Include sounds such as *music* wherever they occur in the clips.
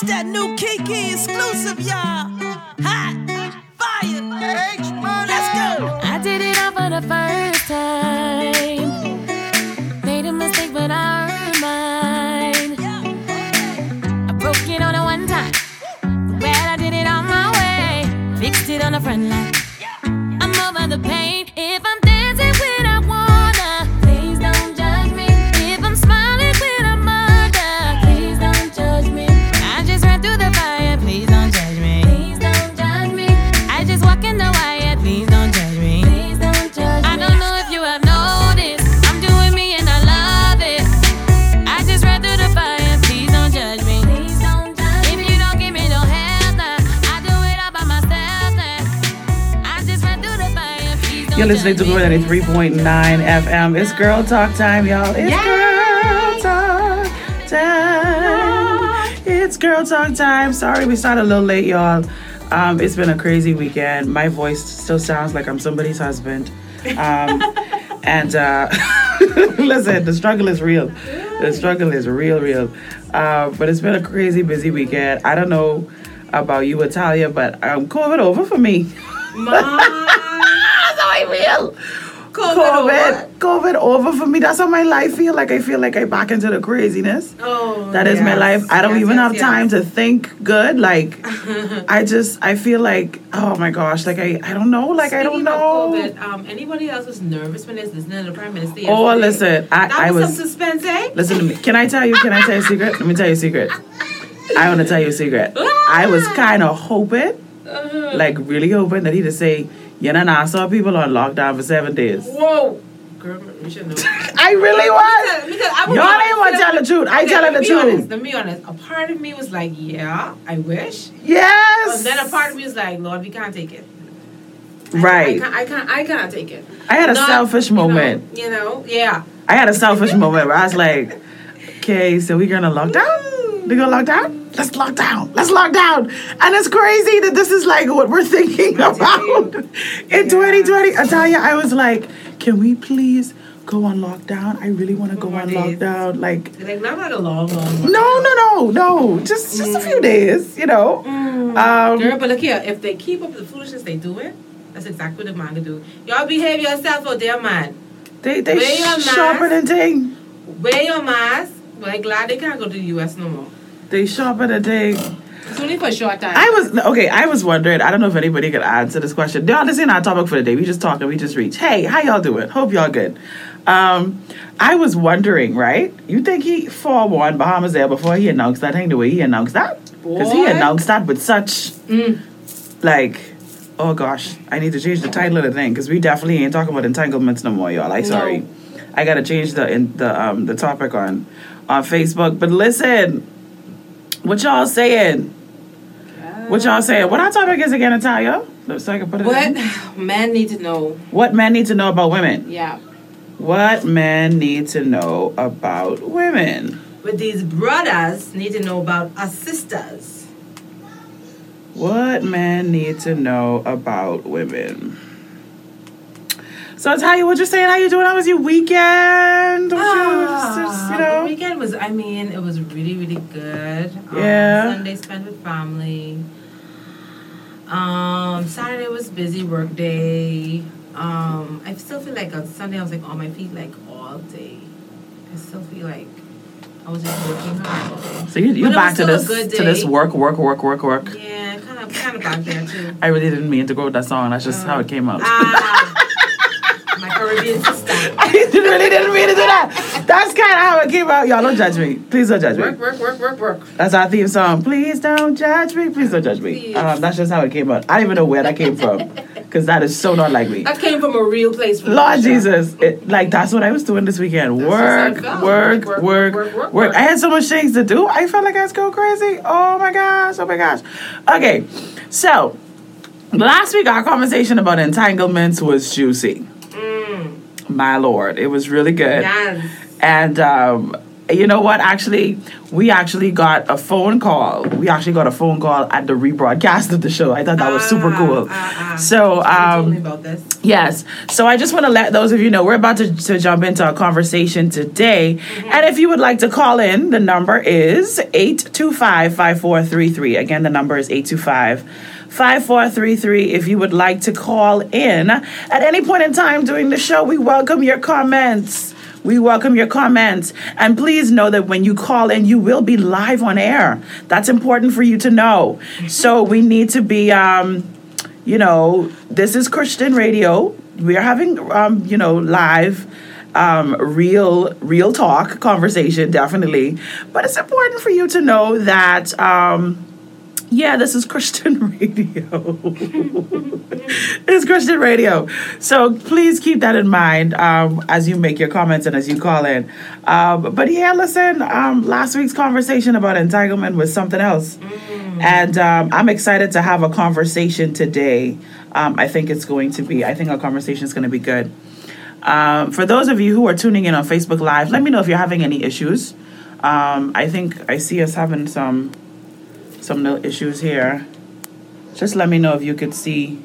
This that new Kiki exclusive, y'all. Hot, fire, Let's go. I did it all for the first time. Made a mistake, but I earned mine. I broke it on a one time. Well, I did it on my way. Fixed it on the front line. Listening to. Glory 93.9 FM. It's girl talk time, y'all. It's girl talk time. It's girl talk time. Sorry, we started a little late, y'all. Um, it's been a crazy weekend. My voice still sounds like I'm somebody's husband. Um, *laughs* and uh, *laughs* listen, the struggle is real. The struggle is real, real. Uh, but it's been a crazy, busy weekend. I don't know about you, Italia, but um, COVID over for me. That's feel. COVID, COVID over for me. That's how my life feel. Like I feel like I back into the craziness. Oh, That is my life. I don't Yes, even yes, have yes. time to think good. Like *laughs* I just I feel like oh my gosh, like I I don't know, like I don't know. COVID, um, anybody else was nervous when was listening to the prime minister? Oh, yesterday? listen, I, that I was, was some suspense, eh? listen to me. Can I tell you? Can I tell you a secret? Let me tell you a secret. I want to tell you a secret. I was kind of hoping, like really hoping that he'd just say, "You know, I saw people on lockdown for seven days." Whoa, girl, we should know. *laughs* I really was. Because- because I would Y'all ain't want to tell the truth. I okay, telling the be truth. Honest, let me be honest. A part of me was like, yeah, I wish. Yes. And then a part of me was like, Lord, we can't take it. Right. I can't, I can't, I cannot take it. I had a Not- selfish you know, moment. You know, yeah. I had a selfish moment where I was like, okay, so we're gonna lock We gonna lock down? Let's lock down. Let's lock down. And it's crazy that this is like what we're *laughs* thinking I tell you. about in 2020. I tell you, I was like, can we please go on lockdown? I really want to go on days. lockdown. Like, Like not like a long, long. no, no, no, no. Just just a few days, you know. Um, Girl, but look here, if they keep up the foolishness they doing, that's exactly what the man to do. Y'all behave yourself out there, man. they they Wear your sharper than thing. Wear your mask. But glad they can't go to the US no more. They sharper than thing. It's only for a short time. I was okay. I was wondering. I don't know if anybody could answer this question. Y'all, this ain't our topic for the day. We just talking. We just reach. Hey, how y'all doing? Hope y'all good. Um, I was wondering, right? You think he forewarned Bahamasair before he announced that thing the way he announced that? Because he announced that with such Mm. like, oh gosh, I need to change the title of the thing because we definitely ain't talking about entanglements no more, y'all. I sorry. I gotta change the in, the um the topic on on Facebook. But listen, what y'all saying? What y'all saying? What our topic is again, Natalia? So I can put it. What in. men need to know. What men need to know about women? Yeah. What men need to know about women? But these brothers need to know about our sisters. What men need to know about women? So Natalia, what you're saying? How you doing? How was your weekend? Don't you, just, just, you Ah, know? The weekend was, I mean, it was really, really good. Um, Yeah. Sunday spent with family. Um, Saturday was busy work day. Um, I still feel like on Sunday I was like on my feet like all day. I still feel like I was just working hard. So you you But back to this to this work work work work work. Yeah, kind of, kind of back there too. I really didn't mean to go with that song. That's just how it came up. Ah, my Caribbean *laughs* sister. *laughs* I really didn't mean to do that. That's kind of how it came out. Y'all don't judge me. Please don't judge me. Work, work, work, work, work. That's our theme song. Please don't judge me. Please don't judge me. Um, that's just how it came out. I don't even know where that came from, because that is so not like me. That came from a real place. Lord. Jesus, it, like that's what I was doing this weekend. Work, work, work, work, work. I had so much things to do. I felt like I was going crazy. Oh my gosh, oh my gosh. Okay, so last week our conversation about entanglements was juicy. Mm, My lord, it was really good. yes. And um, you know what? Actually, we actually got a phone call. We actually got a phone call at the rebroadcast of the show. I thought that was super Ah, cool. ah, ah. So, You told me um, about this. Yes. So I just want to let those of you know we're about to, to jump into a conversation today. And if you would like to call in, the number is 825 5433. Again, the number is 825 5433. If you would like to call in at any point in time during the show, we welcome your comments. We welcome your comments. And please know that when you call in, you will be live on air. That's important for you to know. So we need to be. Um, you know, this is Christian radio. We are having, um, you know, live, um, real, real talk conversation, definitely. But it's important for you to know that, um, yeah, this is Christian *laughs* radio. *laughs* it's Christian radio. So please keep that in mind um, as you make your comments and as you call in. Um, but yeah, listen, um, last week's conversation about entanglement was something else. And um, I'm excited to have a conversation today. Um, I think it's going to be, I think our conversation is going to be good. Um, for those of you who are tuning in on Facebook Live, let me know if you're having any issues. Um, I think I see us having some some little issues here. Just let me know if you could see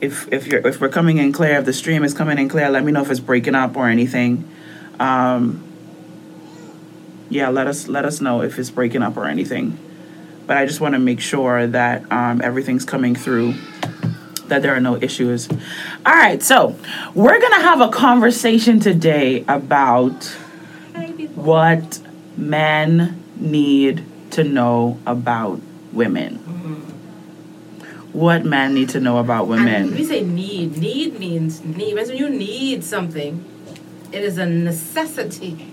if if you're if we're coming in clear, if the stream is coming in clear. Let me know if it's breaking up or anything. Um, yeah, let us let us know if it's breaking up or anything. But I just want to make sure that um, everything's coming through that there are no issues. All right, so we're gonna have a conversation today about what men need to know about women. What men need to know about And when we say need, need means need. When you need something, it is a necessity.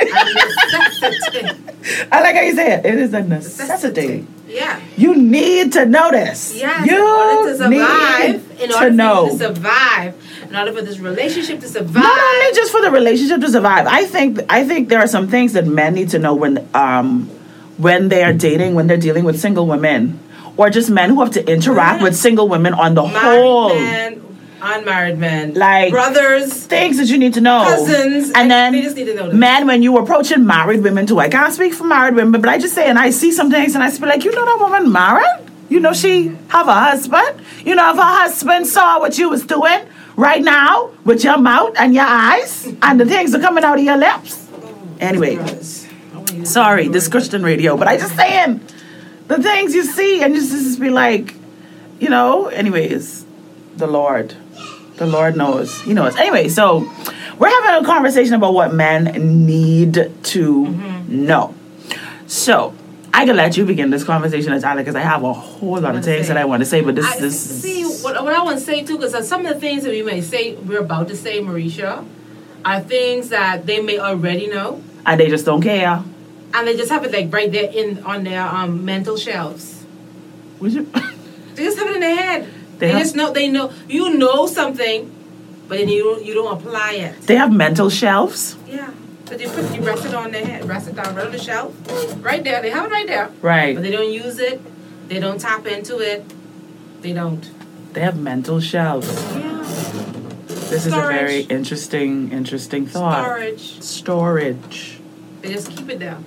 a necessity. *laughs* I like how you say it. It is a necessity. Yeah. You need to know this. Yes. you in order to survive, need in to order for know. to survive, in order for this relationship to survive. not only just for the relationship to survive. I think I think there are some things that men need to know when um when they are dating, when they're dealing with single women, or just men who have to interact Yeah. with single women on the married whole. men, unmarried men, Like- brothers, Things that you need to know. cousins, and then they just need to know men, when you approaching married women too, I can't speak for married women, but I just say, and I see some things, and I be like, you know that woman married? You know she have a husband? You know if her husband saw what you was doing right now with your mouth and your eyes and the things are coming out of your lips. Anyway, sorry, this Christian radio, but I just saying the things you see and just, just be like, you know, anyways, the Lord. The Lord knows. He knows. Anyway, so we're having a conversation about what men need to Mm-hmm. know. So I can let you begin this conversation, Natalia, because I have a whole lot of things say? that I want to say, but this I, this see what, what I want to say too, because some of the things that we may say, we're about to say, Mericha, are things that they may already know, and they just don't care. And they just have it like right there in on their um, mental shelves. Would you? They just have it in their head. They They, have- just know they know you know something, but then you you don't apply it. they have mental shelves, Yeah. So they put you rest it on their head, rest it down right on the shelf, right there. They have it right there, right? but they don't use it. They don't tap into it. They don't. They have mental shelves. Yeah. This is a very Storage. interesting, interesting thought. Storage. Storage. They just keep it there.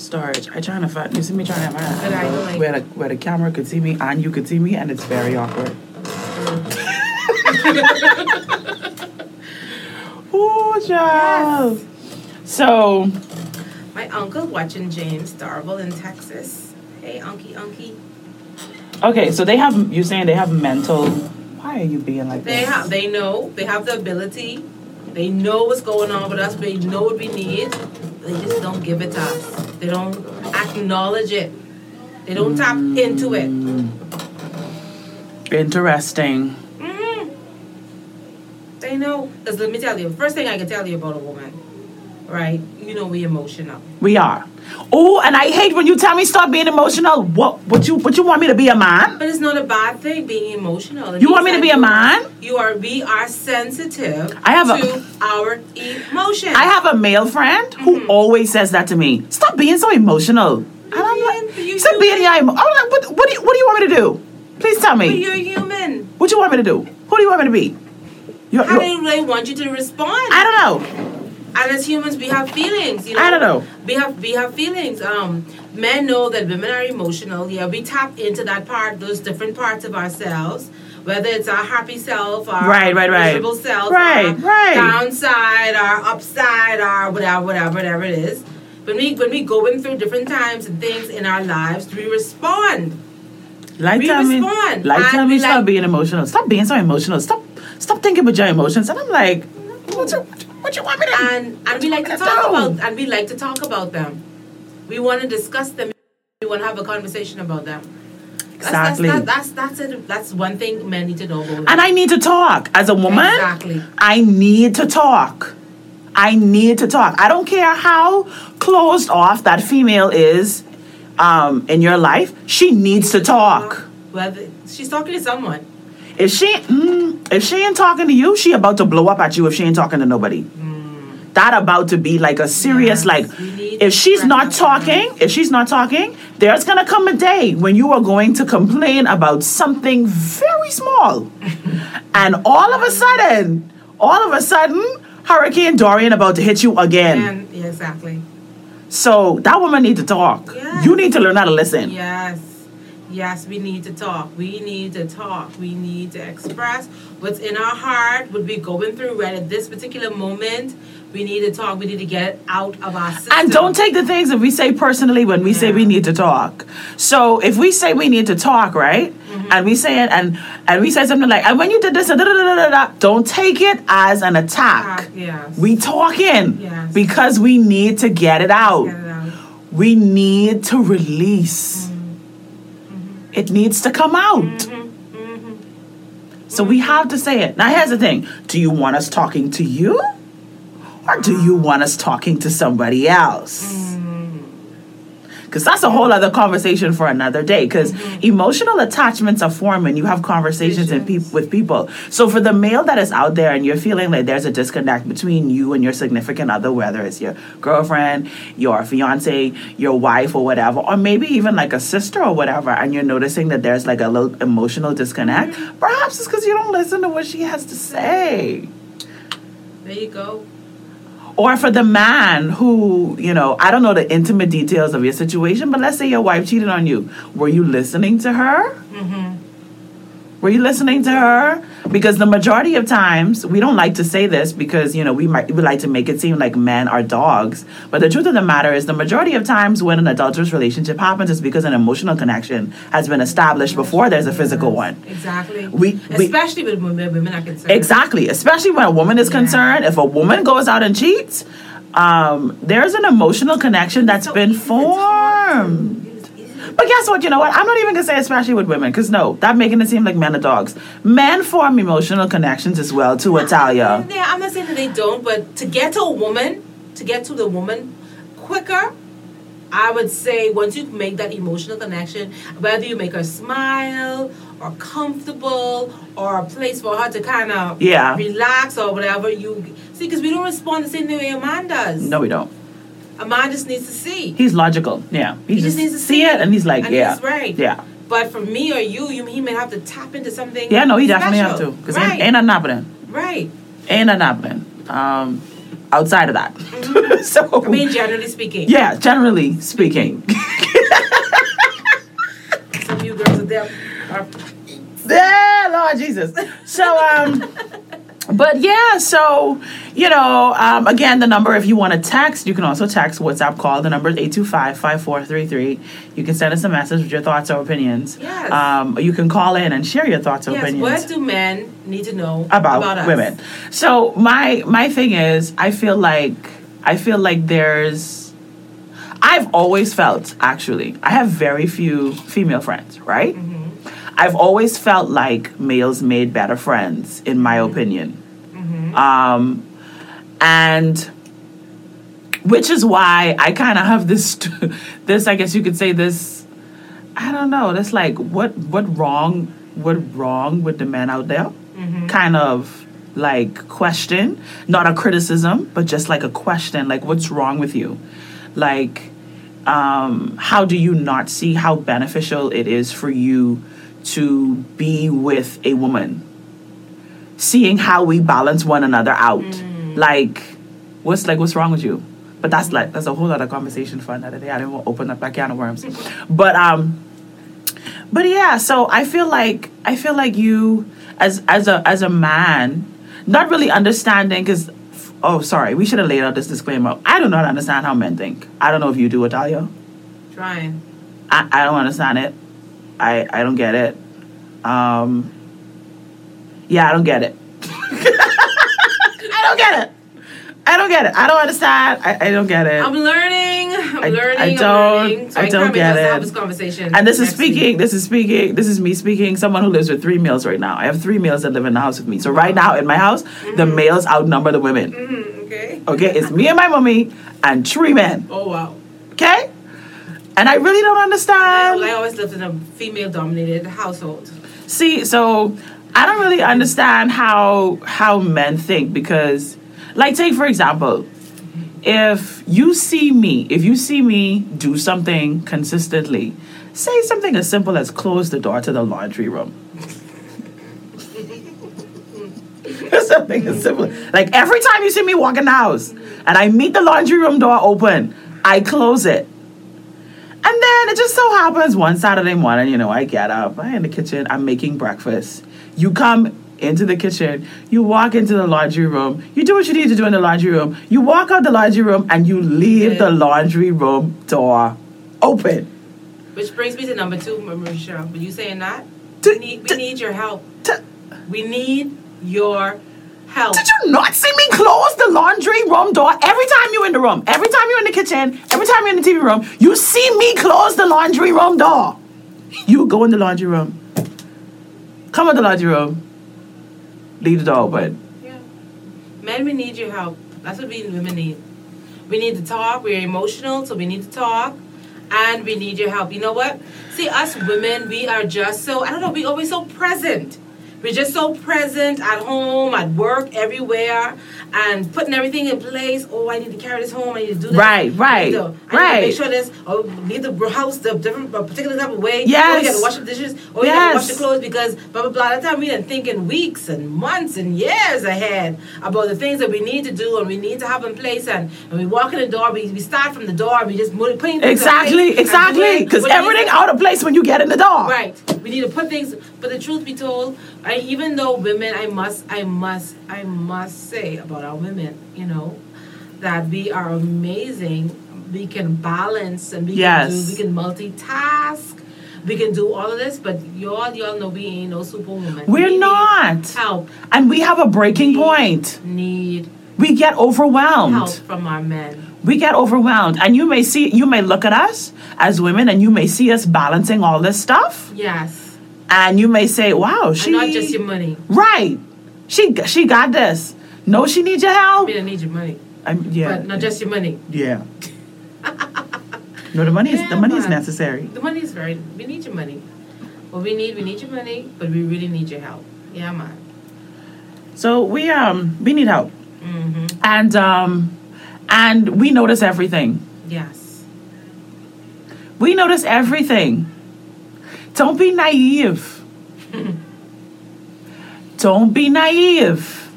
Storage. I trying to find. You see me trying to But I find like- where the where the camera could see me and you could see me, and it's very awkward. *laughs* Ooh, child. So My uncle watching James Darville in Texas. Hey, Unky Unky. okay, so they have you saying they have mental. Why are you being like They this? have they know, they have the ability. They know what's going on with us. They know what we need. They just don't give it to us. They don't acknowledge it. They don't tap into it. Interesting. Mm-hmm. They know. Because let me tell you, first thing I can tell you about a woman, right? You know we emotional. We are. Oh, and I hate when you tell me stop being emotional. What? What you? What you want me to be a man? But it's not a bad thing being emotional. It You want me to be a man? You are. We are sensitive. I have a- to our emotions. I have a male friend who Mm-hmm. always says that to me. Stop being so emotional. And I'm like, you stop being yeah. emo-" I'm like, what, what do you? What do you want me to do? Please tell But me. you're human. What do you want me to do? Who do you want me to be? You're, How do they want you to respond? I don't know. And as humans, we have feelings. You know? I don't know. We have we have feelings. Um, men know that women are emotional. Yeah, we tap into that part, those different parts of ourselves. Whether it's our happy self, our Right, right, right. miserable self, Right, our right. downside, our upside, our whatever, whatever, whatever it is. When we when we going through different times and things in our lives, we respond. Like We tell me, respond, like tell we me, stop like- being emotional. Stop being so emotional. Stop, stop thinking about your emotions. And I'm like, what you, what you want me to? and and we like to talk about and we like to talk about them. We want to discuss them. We want to have a conversation about them. That's, Exactly. That's, that's, that's, it. That's one thing men need to know about. And I need to talk as a woman. Exactly. I need to talk. I need to talk. I don't care how closed off that female is um, in your life. She needs to talk. Whether she's talking to someone. If she mm, if she ain't talking to you, she about to blow up at you if she ain't talking to nobody. That about to be like a serious Yes, like if she's not talking, if she's not talking, there's gonna come a day when you are going to complain about something very small. *laughs* and all of a sudden, all of a sudden, Hurricane Dorian about to hit you again. And exactly. So that woman need to talk. Yes. You need to learn how to listen. Yes. Yes, we need to talk. We need to talk. We need to express what's in our heart, what we're going through right at this particular moment. We need to talk. We need to get it out of our system. And don't take the things that we say personally when we say we need to talk. So if we say we need to talk, right? Mm-hmm. And we say it and and we say something like, and when you did this, and da, da, da, da, da, da," don't take it as an attack. Attack, yes. We talking Yes. because we need to get it out. Get it out. We need to release. Mm-hmm. It needs to come out. So we have to say it. Now here's the thing. Do you want us talking to you? Or do you want us talking to somebody else? Because that's a whole other conversation for another day. Because mm-hmm. emotional attachments are formed when you have conversations and peop with people. So for the male that is out there and you're feeling like there's a disconnect between you and your significant other, whether it's your girlfriend, your fiance, your wife, or whatever, or maybe even like a sister or whatever, and you're noticing that there's like a little emotional disconnect, mm-hmm. perhaps it's because you don't listen to what she has to say There you go. Or for the man who, you know, I don't know the intimate details of your situation, but let's say your wife cheated on you. Were you listening to her? Mm-hmm. Were you listening to her? Because the majority of times, we don't like to say this because, you know, we might we like to make it seem like men are dogs. But the truth of the matter is the majority of times when an adulterous relationship happens is because an emotional connection has been established before there's a physical one. Exactly. We- we- Especially with women, women are concerned. Exactly, especially when a woman is Yeah. concerned. If a woman goes out and cheats, um, there's an emotional connection that's So been formed. It is easy to But guess what? You know what? I'm not even gonna say especially with women, because no, that making it seem like men are dogs. Men form emotional connections as well to Italia. Yeah, I'm not saying that they don't, but to get to a woman, to get to the woman quicker, I would say once you make that emotional connection, whether you make her smile or comfortable or a place for her to kind of Yeah. relax or whatever, you see, because we don't respond the same way a man does. No, we don't. A man just needs to see. He's logical. Yeah, he, He just, just needs to see see it, and he's like, and yeah, he's right. yeah, But for me or you, you he may have to tap into something. yeah. No, he definitely have to, because right, ain't, ain't happening. right. Ain't nothing happening. Um, outside of that, *laughs* so Mm-hmm. I mean, generally speaking, yeah, generally speaking. some of you girls are there. Are, *laughs* Yeah, Lord Jesus. So, um, *laughs* but yeah, so, you know, um, again, the number, if you want to text, you can also text WhatsApp call. The number is 825 5433. You can send us a message with your thoughts or opinions. Yes. Um, you can call in and share your thoughts or yes, opinions what do men need to know about, us? women. So my my thing is, I feel like I feel like there's. I've always felt actually. I have very few female friends, right? I've always felt like males made better friends, in my opinion. Um, and which is why I kind of have this, *laughs* this I guess you could say this. I don't know. That's like what what wrong what wrong with the men out there? Kind of like question, not a criticism, but just like a question, like what's wrong with you? Like, um, how do you not see how beneficial it is for you to be with a woman? Seeing how we balance one another out, like What's like what's wrong with you? But that's like that's a whole other conversation for another day. I didn't want to open up that can of worms. *laughs* but um but yeah, so I feel like I feel like you as as a as a man, not really understanding because oh sorry, we should have laid out this disclaimer. I do not understand how men think. I don't know if you do, Italia. Trying. I, I don't understand it. I I don't get it. Um yeah, I don't get it. *laughs* I don't get it. I don't get it. I don't understand. I, I don't get it. I'm learning. I'm I- learning. I I'm don't- learning. So I don't get it. Have this conversation. And this is next week. speaking, this is speaking, this is me speaking, someone who lives with three males right now. I have three males that live in the house with me. So right now in my house, the males outnumber the women. Mm, okay. Okay, it's me and my mommy and three men. Oh wow. Okay? And I really don't understand. I always lived in a female-dominated household. See, so I don't really understand how how men think because like take for example, if you see me, if you see me do something consistently, say something as simple as close the door to the laundry room. *laughs* something as simple. Like every time you see me walk in the house and I meet the laundry room door open, I close it. And then it just so happens one Saturday morning, you know, I get up, I'm in the kitchen, I'm making breakfast. You come into the kitchen, you walk into the laundry room, you do what you need to do in the laundry room, you walk out the laundry room, and you leave the laundry room door open. Which brings me to number two, Mericha. Were you saying that? T- We need, we t- need your help. T- We need your help. Did you not see me close the laundry room door every time you're in the room? Every time you're in the kitchen, every time you're in the TV room, you see me close the laundry room door. You go in the laundry room, come in the laundry room, leave the door open. Yeah. Men, we need your help. That's what we women need. We need to talk. We're emotional, so we need to talk. And we need your help. You know what? See, us women, we are just so, I don't know, we always so present. We're just so present at home, at work, everywhere, and putting everything in place. Oh, I need to carry this home. I need to do this. Right, I right, to- I need to right. make sure this. Oh, leave the house the different, a particular type of way. Yes. Oh, Yes. you gotta wash the dishes. Oh, you gotta wash the clothes because blah blah blah. That time we didn't think in weeks and months and years ahead about the things that we need to do and we need to have in place. And when we walk in the door, we, we start from the door and we just putting things Exactly, place exactly. Because everything out of place when you get in the door. Right. We need to put things. But the truth be told, I, even though women, I must, I must, I must say about our women, you know, that we are amazing. We can balance and we Yes. can do, we can multitask. We can do all of this, but y'all, y'all know we ain't no superwoman. We're We not. help. And we have a breaking point. Need We get overwhelmed. help from our men. we get overwhelmed and you may see you may look at us as women and you may see us balancing all this stuff Yes, and you may say wow she and not just your money. right she she got this no she needs your I help mean, I need your money, I'm, yeah but not just your money. yeah *laughs* no the money is the money is necessary The money is very. We need your money. What we need, we need your money, but we really need your help. Yeah, man. so we um we need help Mm-hmm. and um and we notice everything Yes. we notice everything don't be naive don't be naive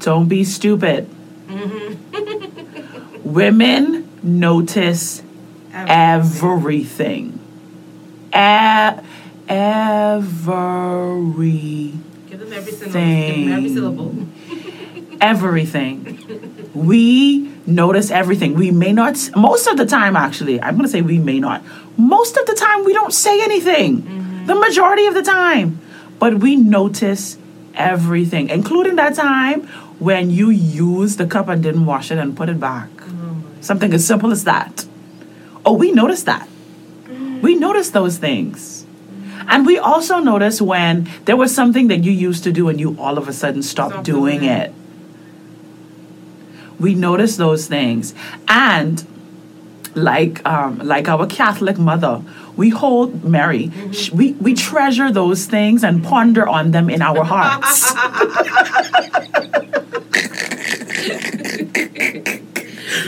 don't be stupid mm-hmm. *laughs* women notice everything e- every Give them every syllable. Give them every syllable. *laughs* everything. we notice everything. We may not, most of the time, actually, I'm going to say we may not. Most of the time, we don't say anything. Mm-hmm. The majority of the time. But we notice everything, including that time when you used the cup and didn't wash it and put it back. Oh something as simple as that. Oh, we notice that. Mm. We notice those things. And we also notice when there was something that you used to do and you all of a sudden stopped Stop doing doing it. We notice those things. And like um, like our Catholic mother, we hold Mary. Mm-hmm. Sh- We we treasure those things and ponder on them in our hearts. *laughs*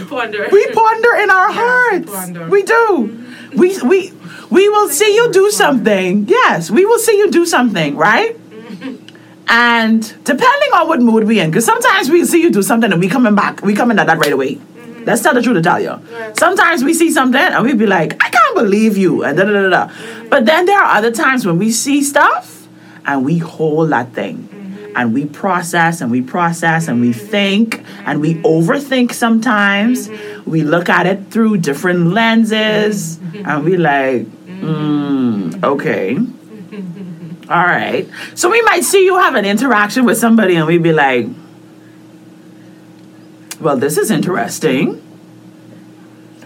Ponder. we ponder in our hearts. ponder. We do. Mm-hmm. We we we will see you do mm-hmm. something. Yes, we will see you do something, right? And depending on what mood we in, because sometimes we see you do something and we coming back, we coming at that right away. Let's tell the truth to tell you. Sometimes we see something and we be like, I can't believe you, and da da da da. Mm-hmm. But then there are other times when we see stuff and we hold that thing. Mm-hmm. And we process and we process and we mm-hmm. think and we overthink sometimes. We look at it through different lenses and we like, mm, okay. *laughs* All right. So we might see you have an interaction with somebody and we'd be like, well, this is interesting.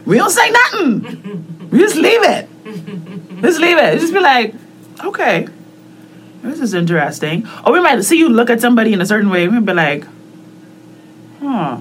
We don't say nothing. We just leave it. Just leave it. Just be like, okay, this is interesting. Or we might see you look at somebody in a certain way and be like, huh.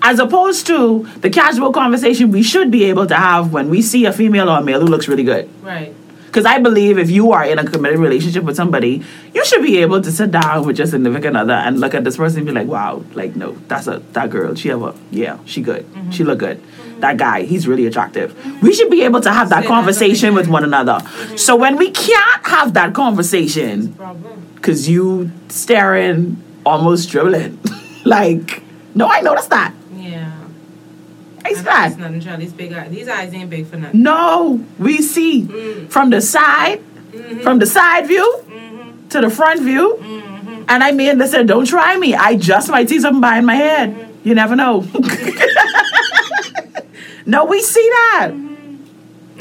As opposed to the casual conversation we should be able to have when we see a female or a male who looks really good. Right. Because I believe if you are in a committed relationship with somebody, you should be able to sit down with your significant other and look at this person and be like, wow, like, no, that's a, that girl, she have a, yeah, she good. Mm-hmm. She look good. Mm-hmm. That guy, he's really attractive. Mm-hmm. We should be able to have that Say that conversation with one another. So when we can't have that conversation, Problem. because you staring, almost dribbling, *laughs* like, no, I noticed that. See That's nothing, child. These big eyes. These eyes ain't big for nothing. No, we see Mm. from the side, Mm-hmm. from the side view to the front view. Mm-hmm. And I mean, listen, don't try me. I just might see something behind my head. Mm-hmm. You never know. *laughs* no, we see that.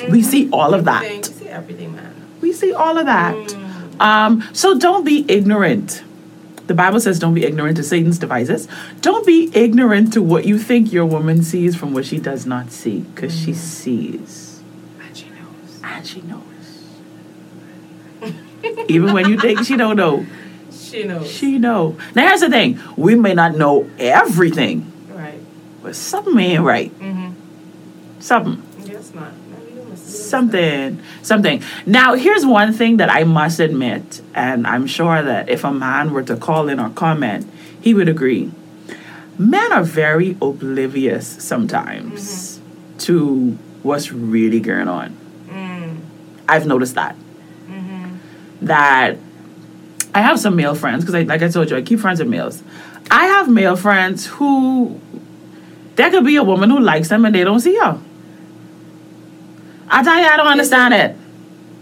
We see all of that. You see everything, man. We see all of that. Mm. Um, so don't be ignorant. The Bible says don't be ignorant to Satan's devices. Don't be ignorant to what you think your woman sees from what she does not see, because she sees And she knows. and she knows. *laughs* Even when you think she don't know, She knows. she know. Now here's the thing: we may not know everything, right. but something ain't right. Mm-hmm. Something, Yes, not. Something, something. Now here's one thing that I must admit, and I'm sure that if a man were to call in or comment, he would agree. Men are very oblivious sometimes to what's really going on. Mm. I've noticed that. Mm-hmm. That I have some male friends because, I, like I told you, I keep friends with males. I have male friends who there could be a woman who likes them and they don't see her. I tell you, I don't understand it.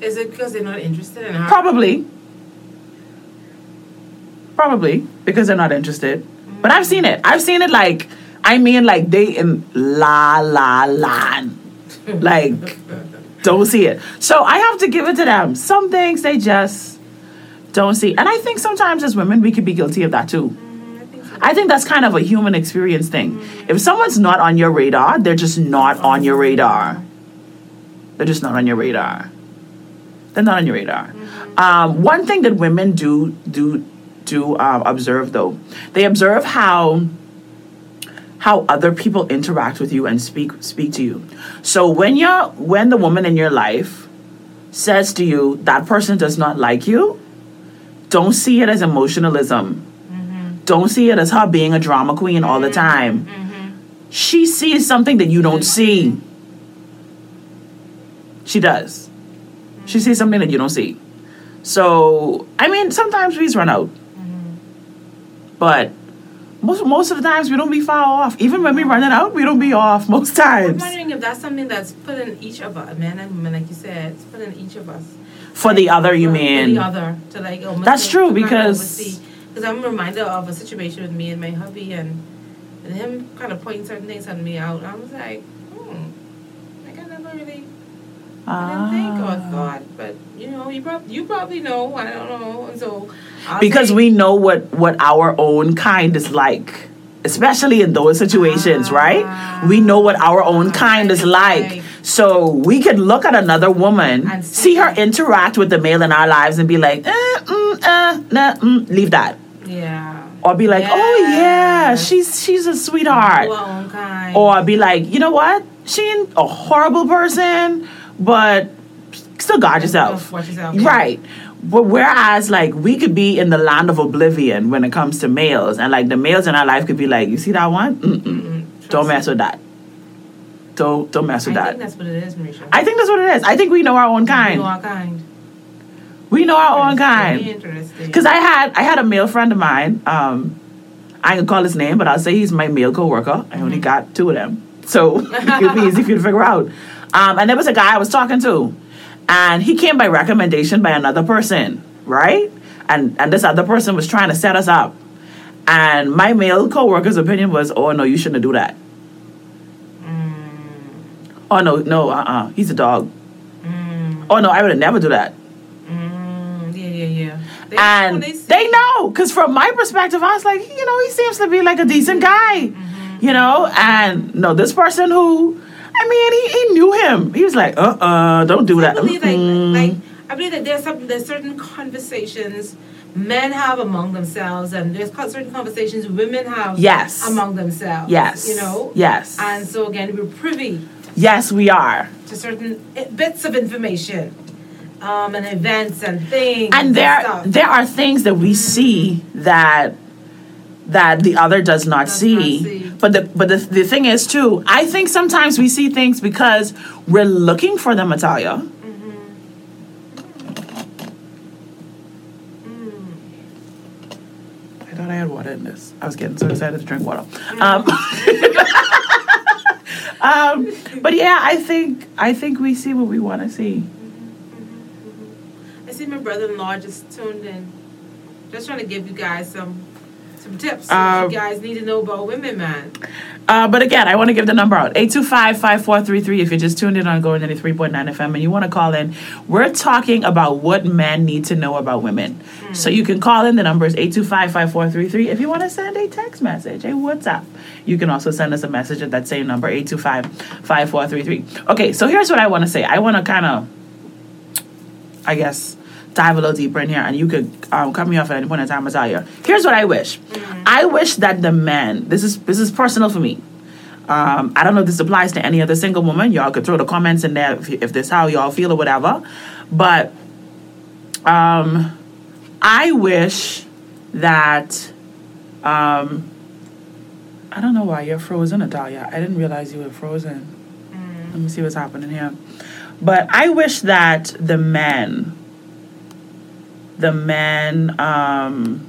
Is it because they're not interested in her? Probably. Probably because they're not interested. But I've seen it. I've seen it like I mean like they in la la land. Like don't see it. So I have to give it to them. Some things they just don't see. And I think sometimes as women we could be guilty of that too. Mm. I think that's kind of a human experience thing. If someone's not on your radar, they're just not on your radar. They're just not on your radar. They're not on your radar. Um, one thing that women do do do um, observe though, they observe how how other people interact with you and speak speak to you. So when you're when the woman in your life says to you that person does not like you, don't see it as emotionalism. Don't see it as her being a drama queen all the time. She sees something that you don't see. She does. She sees something that you don't see. So, I mean, sometimes we just run out. Mm-hmm. But most most of the times we don't be far off. Even when we run it out, we don't be off *laughs* most times. I'm wondering if that's something that's put in each of us, men and women, like you said, it's put in each of us. For the other, you mean? For the other, to like almost That's true, because- Because I'm reminded of a situation with me and my hubby, and and him kind of pointing certain things at me out. I was like, hmm, like I never really, I didn't think or Ah. thought, but you know, you probably you probably know. I don't know, and so I'll because we know what what our own kind is like especially in those situations right? We know what our own kind is like. so we could look at another woman And see her interact with the male in our lives and be like eh, mm, uh, nah, mm, leave that. Yeah, or be like oh yeah she's she's a sweetheart. Our own kind, or be like you know what? She ain't a horrible person but still guard yourself Watch yourself. Right. But whereas like we could be in the land of oblivion when it comes to males, and like the males in our life could be like, you see that one? Mm-mm. Mm, Don't mess with that. Don't don't mess I with think that. that's what it is, Mericha. I think that's what it is. I think we know our own kind. are kind. We know our own kind. interesting. Because I had I had a male friend of mine. Um, I gonna call his name, but I'll say he's my male coworker. I only got two of them, so *laughs* it could be easy for you to figure out. Um, and there was a guy I was talking to, and he came by recommendation by another person, right? And and this other person was trying to set us up, and my male coworker's opinion was, "Oh no, you shouldn't do that." Oh no, no, uh, uh he's a dog. Oh no, I would never do that. Mm, yeah, yeah, yeah. They, and they, they, know because from my perspective i was like you know he seems to be like a decent guy you know and no this person who i mean he, he knew him he was like uh-uh don't do I that believe like, Mm-mm. like I believe that there's some there's certain conversations men have among themselves, and there's certain conversations women have Yes. among themselves. yes you know. yes And so again, we're privy yes we are to certain bits of information, um, and events and things. and there stuff. there are things that we see that that the other does not, Does see. not see. but the but the, the thing is too i think sometimes we see things because we're looking for them Natalia. Mm-hmm. I thought I had water in this. I was getting so excited to drink water. Mm-hmm. Um, *laughs* um, but yeah, I think I think we see what we want to see. Mm-hmm. I see my brother-in-law just tuned in, just trying to give you guys some some tips that you guys need to know about women, man. Uh, but again, I want to give the number out 825 5433 if you're just tuned in on Glory 93.9 FM and you want to call in. We're talking about what men need to know about women. So you can call in. The number is 825 5433 if you want to send a text message, a WhatsApp. You can also send us a message at that same number, 825 5433. Okay, so here's what I want to say. I want to kind of, I guess, dive a little deeper in here, and you could um, cut me off at any point in time, Natalia. Here's what I wish. I wish that the men. This is this is personal for me. Um, I don't know if this applies to any other single woman. Y'all could throw the comments in there if, if this how y'all feel or whatever. But um, I wish that um, I don't know why you're frozen, Natalia. I didn't realize you were frozen. Let me see what's happening here. But I wish that the men, the men, um,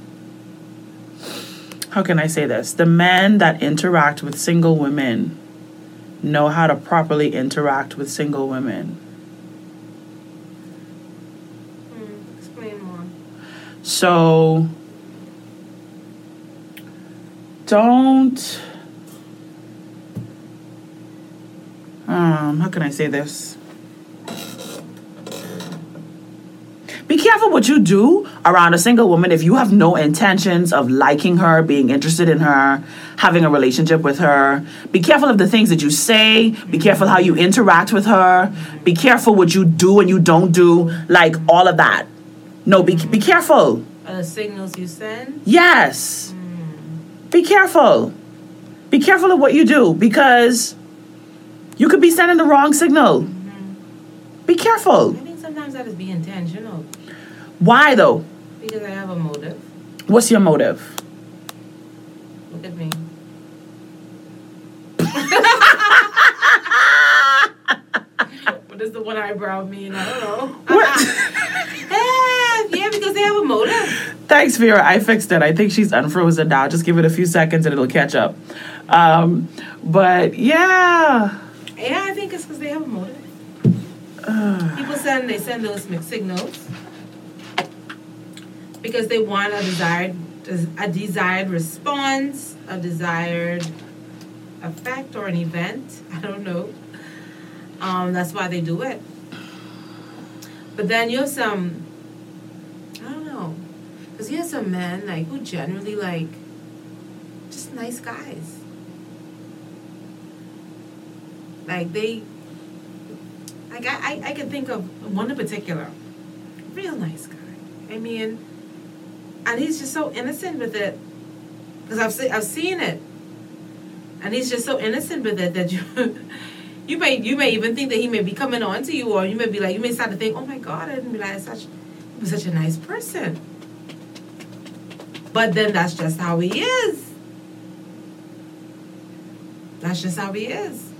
how can I say this? The men that interact with single women know how to properly interact with single women. Hmm, explain more. So don't um how can I say this? Be careful what you do around a single woman if you have no intentions of liking her, being interested in her, having a relationship with her. Be careful of the things that you say. Be careful how you interact with her. Be careful what you do and you don't do, like all of that. No, be, be careful. Are the signals you send? Yes. Hmm. Be careful. Be careful of what you do because you could be sending the wrong signal. Mm-hmm. Be careful. I think sometimes that is be intentional Why though? because I have a motive. What's your motive? Look at me. *laughs* what does the one eyebrow mean? I don't know. *laughs* What? *laughs* yeah, because they have a motive. Thanks, Vera. I fixed it. I think she's unfrozen now. Just give it a few seconds and it'll catch up. Um, but yeah. Yeah, I think it's because they have a motive. People send they send those mixed signals because they want a desired a desired response, a desired effect or an event. *laughs* I don't know. Um, that's why they do it. But then you have some, I don't know, because you have some men like who generally like just nice guys. Like they, like I, I, I can think of one in particular, real nice guy. I mean, and he's just so innocent with it, because I've seen I've seen it, and he's just so innocent with it that *laughs* you. You may you may even think that he may be coming on to you, or you may be like you may start to think, oh my god, I didn't realize such he was such a nice person. But then that's just how he is. That's just how he is.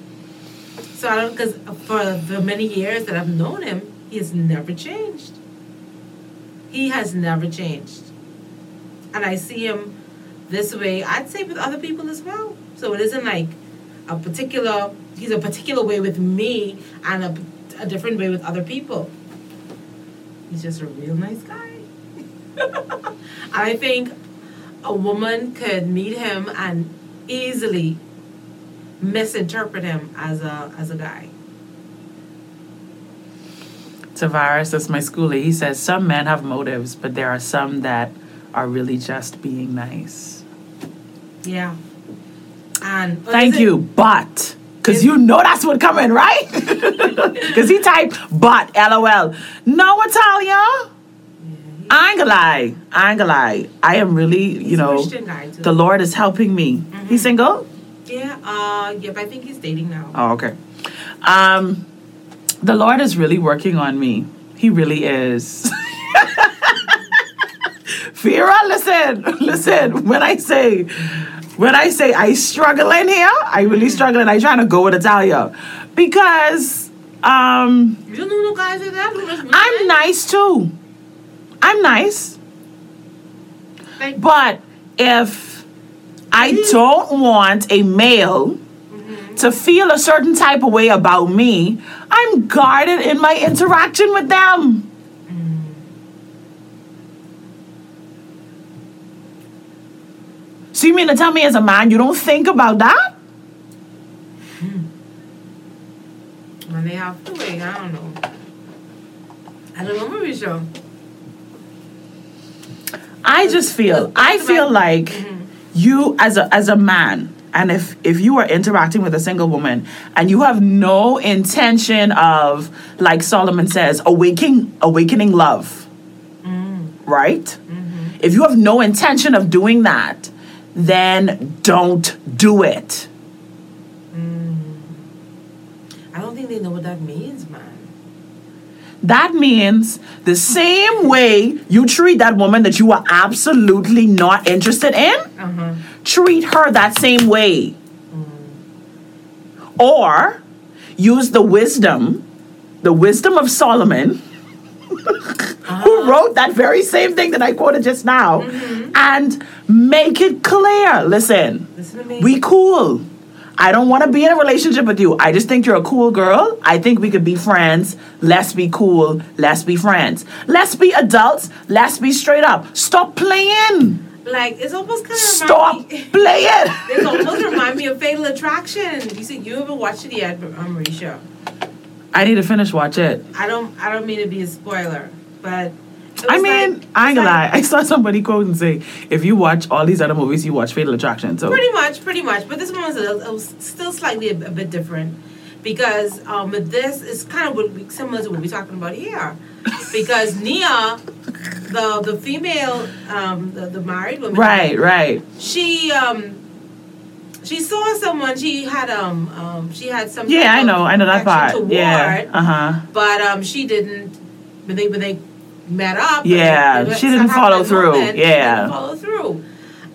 So I don't because for the many years that I've known him, he has never changed. He has never changed. And I see him this way, I'd say with other people as well. So it isn't like a particular, he's a particular way with me and a, a different way with other people. He's just a real nice guy. *laughs* I think a woman could meet him and easily misinterpret him as a as a guy. Tavares, that's my schoolie. He says some men have motives, but there are some that are really just being nice. Yeah. And Thank is it- you, but. Because you know that's what coming, right? *laughs* Because he typed, but, lol. No, Italia. I ain't gonna lie. I ain't gonna lie. I am really, you know, Christian guy too. the Lord is helping me. He's single? Yeah. Uh. Yep. I think he's dating now. Oh, okay. Um, the Lord is really working on me. He really is. *laughs* Fira, listen, listen. When I say, when I say I struggle in here, I really struggle and I trying to go with Italia because um, I'm nice too. I'm nice, but if I don't want a male to feel a certain type of way about me, I'm guarded in my interaction with them. So you mean to tell me as a man you don't think about that? Hmm. when they have to wait, I don't know. I don't know, Mericha. I just feel I feel like mm-hmm. you as a as a man and if if you are interacting with a single woman and you have no intention of like Solomon says awakening awakening love mm. right mm-hmm. if you have no intention of doing that then don't do it I don't think they know what that means, man. that means the same way you treat that woman that you are absolutely not interested in Uh huh. treat her that same way. Or use the wisdom, the wisdom of Solomon, *laughs* who wrote that very same thing that I quoted just now, and make it clear. Listen, Listen to me. we cool. I don't want to be in a relationship with you. I just think you're a cool girl. I think we could be friends. Let's be cool. Let's be friends. Let's be adults. Let's be straight up. Stop playing. like it's almost kind of Stop Me, *laughs* playing. it almost remind me of Fatal Attraction. You see, you haven't watched it yet, but um, Mericha. I need to finish watch it. I don't. I don't mean to be a spoiler, but. I mean, like- I ain't gonna like- lie. *laughs* I saw somebody quote and say, if you watch all these other movies, you watch Fatal Attraction. So Pretty much, pretty much. But this one was, a, it was still slightly a, a bit different because um, this is kind of what we, similar to what we're talking about here. *laughs* Because Nia, the the female, um, the, the married woman, right, right. She um, she saw someone. She had um, um she had some. Yeah, I know. I know that part. toward, Yeah. Uh huh. But um, she didn't. But they when they met up, Yeah, they- they- she didn't follow through. moment, she Yeah. didn't follow through.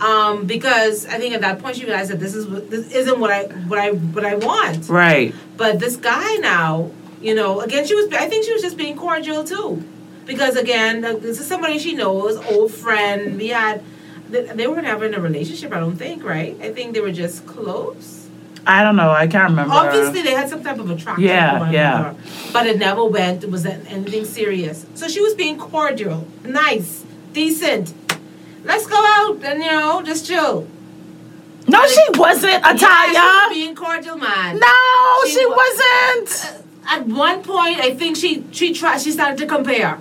Um, because I think at that point she realized that this is what- this isn't what I what I what I want. Right. But this guy now, you know, again she was I think she was just being cordial too, because again this is somebody she knows, old friend. We had they, they were never in a relationship. I don't think, right? I think they were just close. I don't know. I can't remember. Obviously, they had some type of attraction. Yeah, yeah. another, but it never went. It was anything serious. So she was being cordial, nice, decent. Let's go out and you know just chill. No, she wasn't, Yeah, she was being cordial, man. no, She she, wa- wasn't. Uh, at one point, I think she she tried. She started to compare.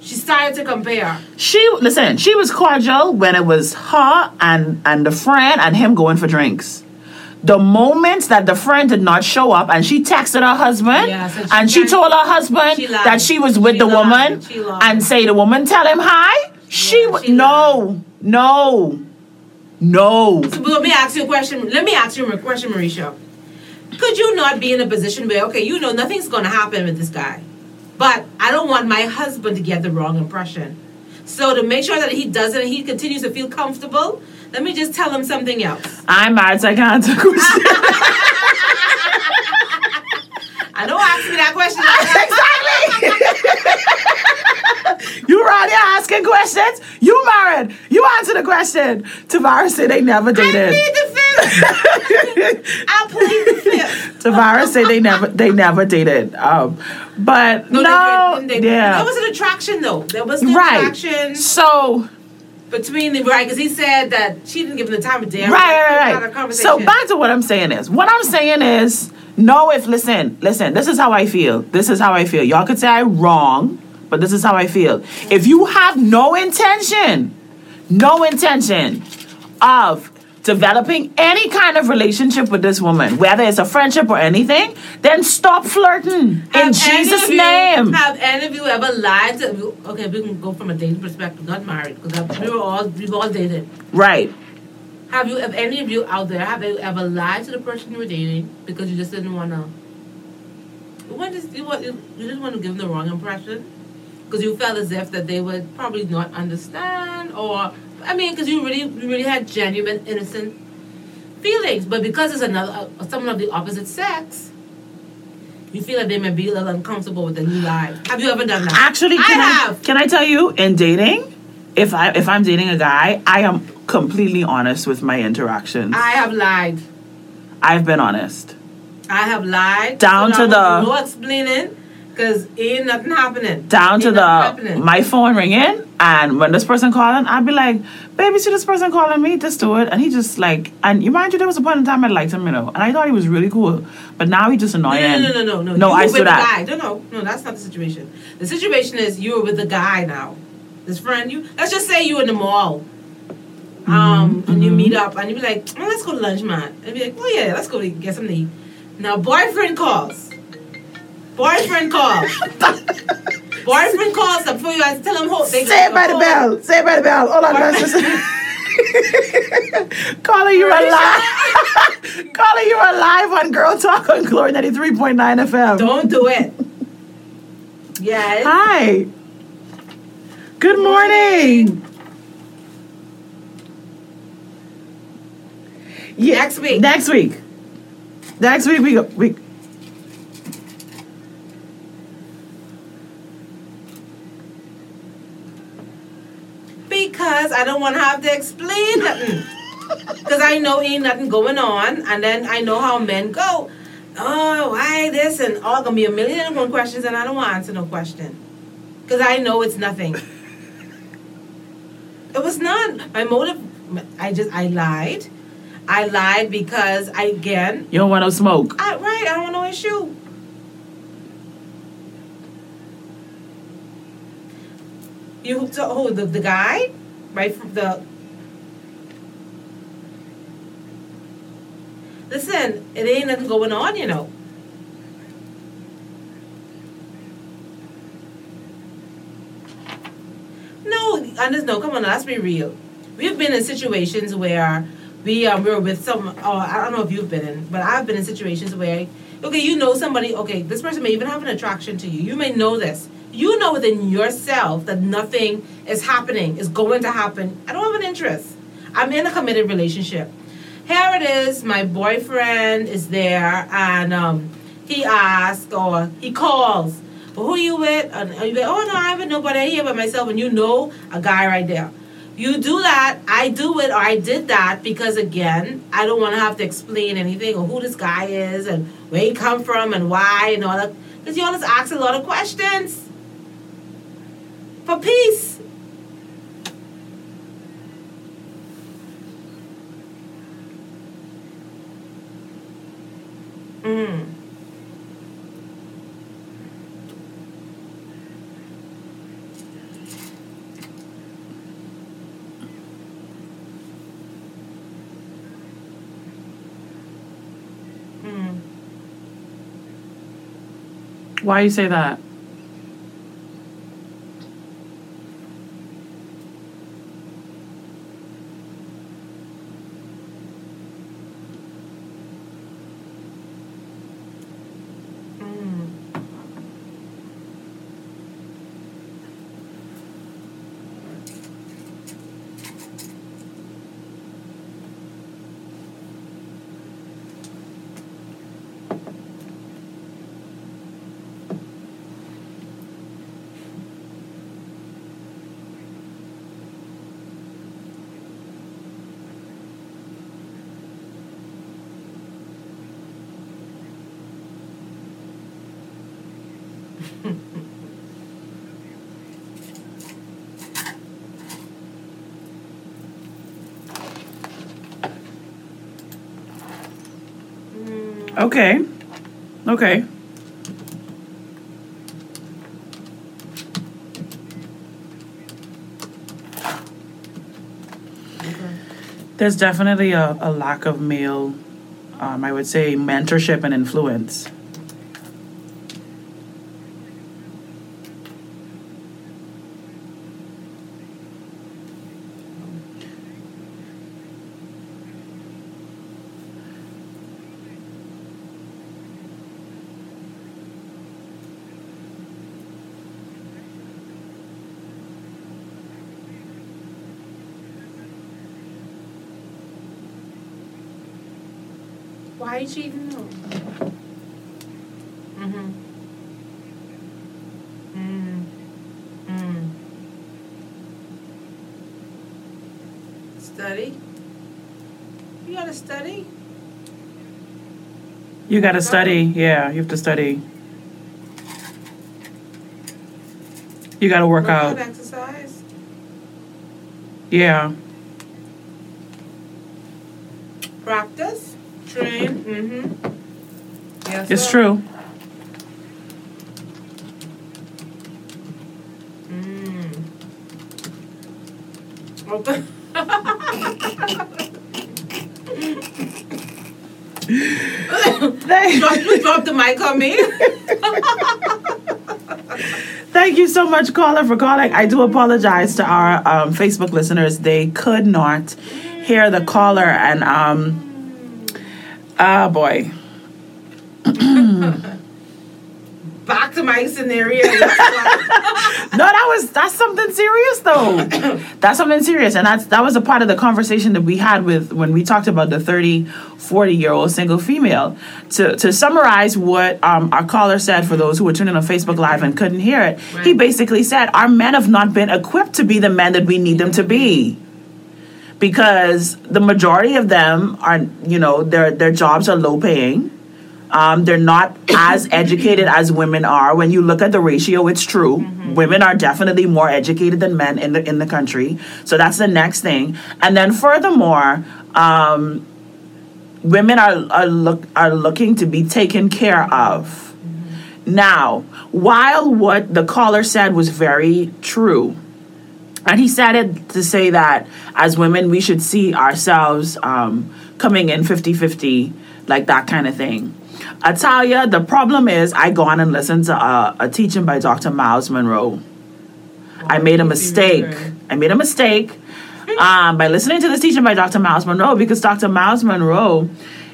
She started to compare. She listen. She was cordial when it was her and and the friend and him going for drinks. The moment that the friend did not show up and she texted her husband Yeah, so she and she told her husband she that she was with She the lied. woman and say the woman tell him hi. She, Yeah, she no, no, no. So, let me ask you a question. Let me ask you a question, Mericha. Could you not be in a position where, okay, you know nothing's going to happen with this guy, but I don't want my husband to get the wrong impression. So to make sure that he doesn't, he continues to feel comfortable. Let me just tell him something else. I'm mad. So I can't answer question. I know ask me that question. *laughs* exactly. *laughs* you around here asking questions? You married. You answer the question. Tavares said they never dated. *laughs* I plead the fifth. I'll plead the fifth. *laughs* Tavares say they never they never dated. Um, but no, they did- they- yeah, There was an attraction though. There was an right. attraction So between the right because he said that she didn't give him the time of day. right, right, a right. So back to what I'm saying is, what I'm saying is, no. If listen, listen, this is how I feel. This is how I feel. Y'all could say I'm wrong, but this is how I feel. If you have no intention, no intention of developing any kind of relationship with this woman, whether it's a friendship or anything, then stop flirting in Have any Jesus' you- name. Have any of you ever lied to? Okay, we can go from a dating perspective, not married, because we were all we've all dated. Right. Have you? Have any of you out there have you ever lied to the person you were dating because you just didn't want to? You want just you want you didn't want to give them the wrong impression because you felt as if that they would probably not understand or I mean because you really you really had genuine innocent feelings, but because it's another uh, someone of the opposite sex. You feel like they may be a little uncomfortable with the new lie. Have you ever done that? Actually, I can I, have. can I tell you in dating, if I if I'm dating a guy, I am completely honest with my interactions. I have lied. I've been honest. I have lied. Down so to the- no explaining, cause ain't nothing happening. Down to the happening. my phone ringing, and when this person calling, I'd be like, "Baby, see this person calling me? Just do it." And he just like, and you mind you, there was a point in time I liked him, you know, and I thought he was really cool, but now he just No, annoying. no, no, no, no, no. No, you I were stood with the out. guy. No, no, no. That's not the situation. The situation is you were with the guy now. This friend, you. Let's just say you in the mall. Mm-hmm, Um, and you meet up, and you be like, oh, "Let's go to lunch, man." And be like, "Oh yeah, let's go get something to eat." Now, boyfriend calls. *laughs* Boyfriend calls. boyfriend calls them before you guys tell him. Hold, they Say it by the bell. Say it by the bell. Hold on, guys. Just- *laughs* Calling you alive. *laughs* Calling you're alive on Girl Talk on Glory 93.9 FM. Don't do it. Yes. Hi. Good morning. Yeah, Next week. Next week. Next week we go, we Because I don't want to have to explain nothing. Because I know ain't nothing going on, and then I know how men go. Oh, why this and all gonna be a million and one questions, and I don't want to answer no question. Because I know it's nothing. It was not my motive. I just I lied. I lied because I again. you don't want no smoke. I, right, I don't want no issue. You oh the the guy, right from the. Listen, it ain't nothing going on, you know. No, and there's no. Come on, let's be real. We've been in situations where we um we were with some. Oh, I don't know if you've been in, but I've been in situations where okay, you know somebody. Okay, this person may even have an attraction to you. You may know this. You know within yourself that nothing is happening, is going to happen. I don't have an interest. I'm in a committed relationship. Here it is. My boyfriend is there, and um, he asks or he calls. Who are you with? And you be, oh no, I haven't nobody here but myself. And you know a guy right there. You do that. I do it, or I did that because again, I don't want to have to explain anything or who this guy is and where he come from and why and all that. Because you always ask a lot of questions. For peace. Mm. Why you say that? Okay. Okay. There's definitely a, a lack of male, um, I would say, mentorship and influence. Why are you cheating? Mm-hmm. Mm. Mm. Study. You gotta study. You got to study. Yeah, you have to study. You got to work out. Exercise. Yeah. Mm-hmm. Yes. It's sir. true. Mm. Open. Thank, *laughs* drop, you drop the mic on me. *laughs* thank you so much, caller, for calling. I do apologize to our um, Facebook listeners. They could not hear the caller, and um, oh boy. *clears throat* Back to my scenario. *laughs* No, that was that's something serious though. *clears throat* that's something serious. And that's that was a part of the conversation that we had with when we talked about the 30, 40 year old single female. To to summarize what um, our caller said for those who were tuning on Facebook Live and couldn't hear it, he basically said our men have not been equipped to be the men that we need them to be. Because the majority of them are, you know, their their jobs are low paying. Um, they're not as educated as women are. When you look at the ratio, it's true. Women are definitely more educated than men in the in the country. So that's the next thing. And then furthermore, um, women are are look are looking to be taken care of. Now, while what the caller said was very true, and he said it to say that as women, we should see ourselves um, coming in 50 50, like that kind of thing. Italia, the problem is I go on and listen to a, a teaching by Dr. Myles Munroe. I made a mistake. I made a mistake um, by listening to this teaching by Dr. Myles Munroe because Dr. Myles Munroe,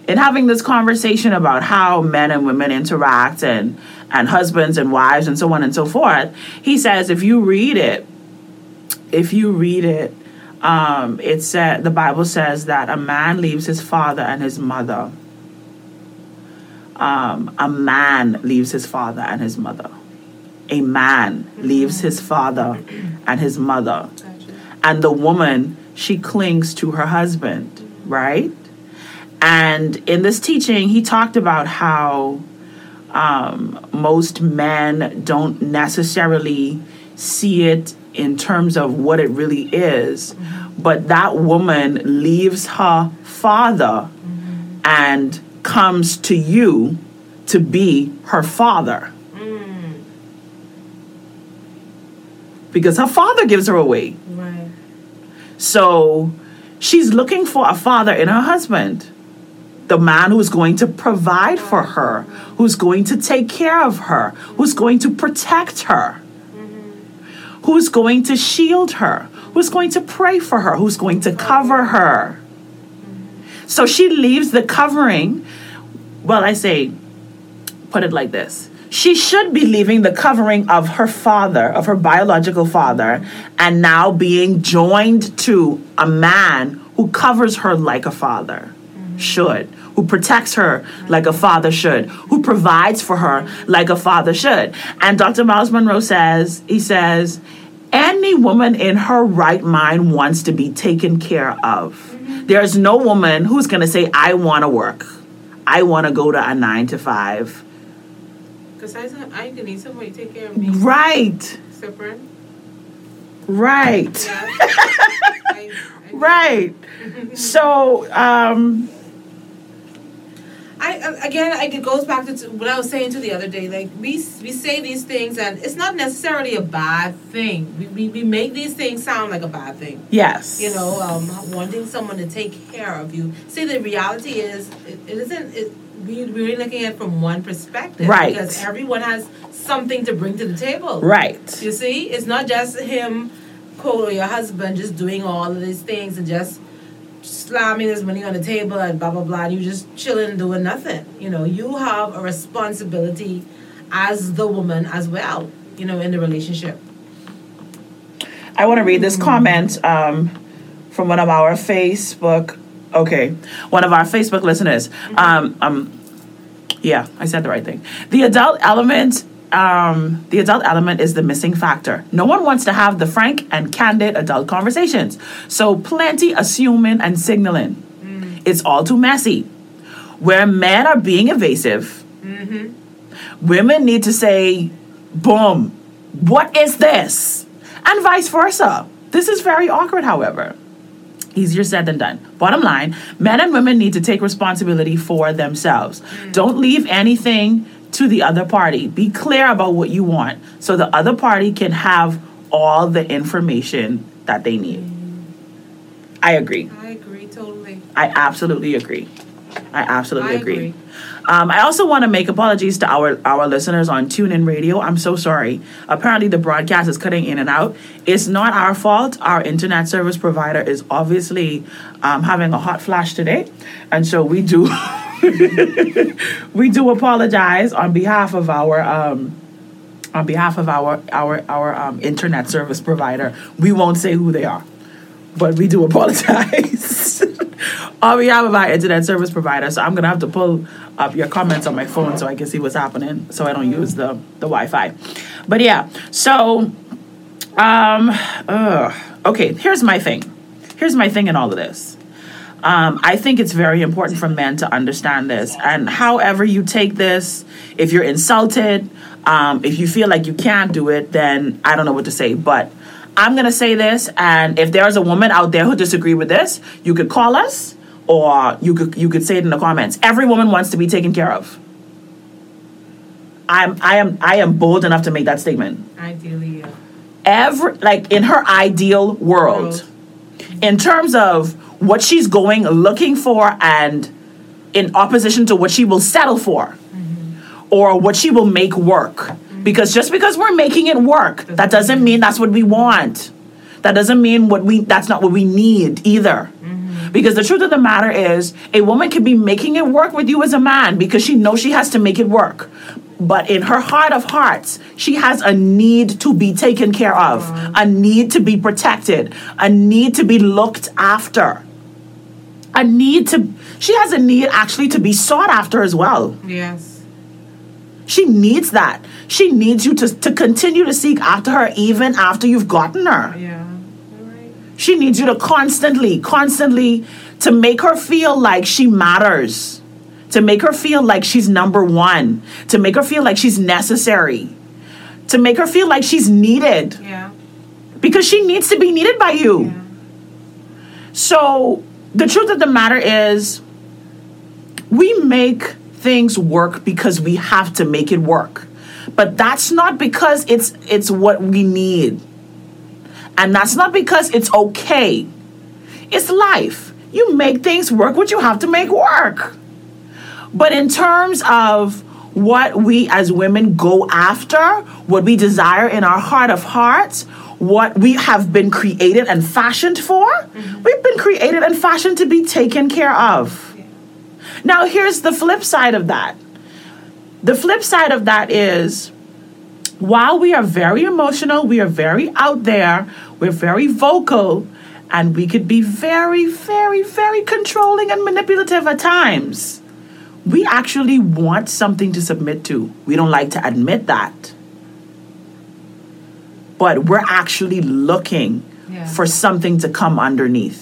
in having this conversation about how men and women interact and and husbands and wives and so on and so forth, he says if you read it, if you read it, um, it said the Bible says that a man leaves his father and his mother. Um, a man leaves his father and his mother. A man leaves his father and his mother. And the woman, she clings to her husband, right? And in this teaching, he talked about how um, most men don't necessarily see it in terms of what it really is, but that woman leaves her father and comes to you to be her father. Because her father gives her away. Right. So she's looking for a father in her husband. The man who's going to provide for her, who's going to take care of her, who's going to protect her, who's going to shield her, who's going to pray for her, who's going to cover her. So she leaves the covering. Well, I say, put it like this. She should be leaving the covering of her father, of her biological father, and now being joined to a man who covers her like a father mm-hmm. should, who protects her like a father should, who provides for her like a father should. And Dr. Myles Munroe says, he says, any woman in her right mind wants to be taken care of. There's no woman who's going to say, I want to work. I want to go to a nine to five Besides, I can need somebody to take care of me. Right. Separate. Right. Yeah. *laughs* I, I, *laughs* Right. *laughs* So, um, I again, I, it goes back to what I was saying to the other day. Like we we say these things, and it's not necessarily a bad thing. We, we, we make these things sound like a bad thing. yes. You know, um, wanting someone to take care of you. See, the reality is, it, it isn't. It, we, we're looking at it from one perspective, Right. Because everyone has something to bring to the table, Right. You see, it's not just him, quote, or your husband just doing all of these things and just slamming his money on the table and blah blah blah. And you just chilling doing nothing. You know, you have a responsibility as the woman as well. You know, in the relationship. I want to read this comment um, from one of our Facebook. Okay, one of our Facebook listeners. Um, um, yeah, I said the right thing. The adult element. Um, the adult element is the missing factor. No one wants to have the frank and candid adult conversations. So plenty assuming and signaling. Mm. It's all too messy. Where men are being evasive, mm-hmm. women need to say, boom, what is this? And vice versa. This is very awkward, however. Easier said than done. Bottom line men and women need to take responsibility for themselves. Mm. Don't leave anything to the other party. Be clear about what you want so the other party can have all the information that they need. I agree. I agree totally. I absolutely agree. I absolutely I agree. agree. Um, I also want to make apologies to our our listeners on TuneIn Radio. I'm so sorry. Apparently, the broadcast is cutting in and out. It's not our fault. Our internet service provider is obviously um, having a hot flash today, and so we do *laughs* we do apologize on behalf of our. Um, on behalf of our our our um, internet service provider, we won't say who they are but we do *laughs* apologize on behalf of our internet service provider. So I'm gonna have to pull up your comments on my phone so I can see what's happening, so I don't use the the Wi-Fi. But yeah, so um, ugh. okay. Here's my thing. Here's my thing in all of this. Um, I think it's very important for men to understand this. And however you take this, if you're insulted, um, if you feel like you can't do it, then I don't know what to say. But I'm going to say this. And if there's a woman out there who disagree with this, you could call us or you could, you could say it in the comments. Every woman wants to be taken care of. I'm, I am, I am bold enough to make that statement. Ideally, yeah. Every, like in her ideal world World. in terms of what she's going looking for and in opposition to what she will settle for mm-hmm. or what she will make work mm-hmm. because just because we're making it work that doesn't mean that's what we want that doesn't mean what we that's not what we need either mm-hmm. Because the truth of the matter is a woman can be making it work with you as a man because she knows she has to make it work. But in her heart of hearts she has a need to be taken care of a need to be protected a need to be looked after. A need to she has a need actually to be sought after as well. Yes. she needs that. She needs you to, to continue to seek after her even after you've gotten her. Yeah. She needs you to constantly constantly to make her feel like she matters to make her feel like she's number one to make her feel like she's necessary to make her feel like she's needed Yeah. because she needs to be needed by you Yeah. So the truth of the matter is, we make things work because we have to make it work. But that's not because it's it's what we need. And that's not because it's okay. It's life. You make things work what you have to make work. But in terms of what we as women go after, what we desire in our heart of hearts, what we have been created and fashioned for, mm-hmm. we've been created and fashioned to be taken care of. Now, here's the flip side of that. The flip side of that is while we are very emotional, we are very out there, we're very vocal, and we could be very, very, very controlling and manipulative at times we actually want something to submit to. We don't like to admit that. But we're actually looking Yeah. for something to come underneath.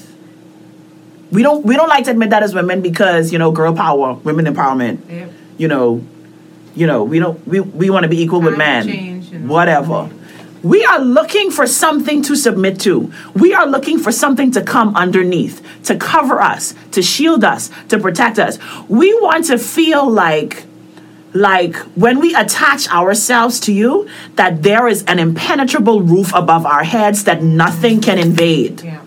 We don't we don't like to admit that as women because, you know, girl power, women empowerment, Yep. you know, you know, we don't we, we want to be equal with men. Change and- Whatever. We are looking for something to submit to. We are looking for something to come underneath, to cover us, to shield us, to protect us. We want to feel like like when we attach ourselves to you that there is an impenetrable roof above our heads that nothing can invade Yeah.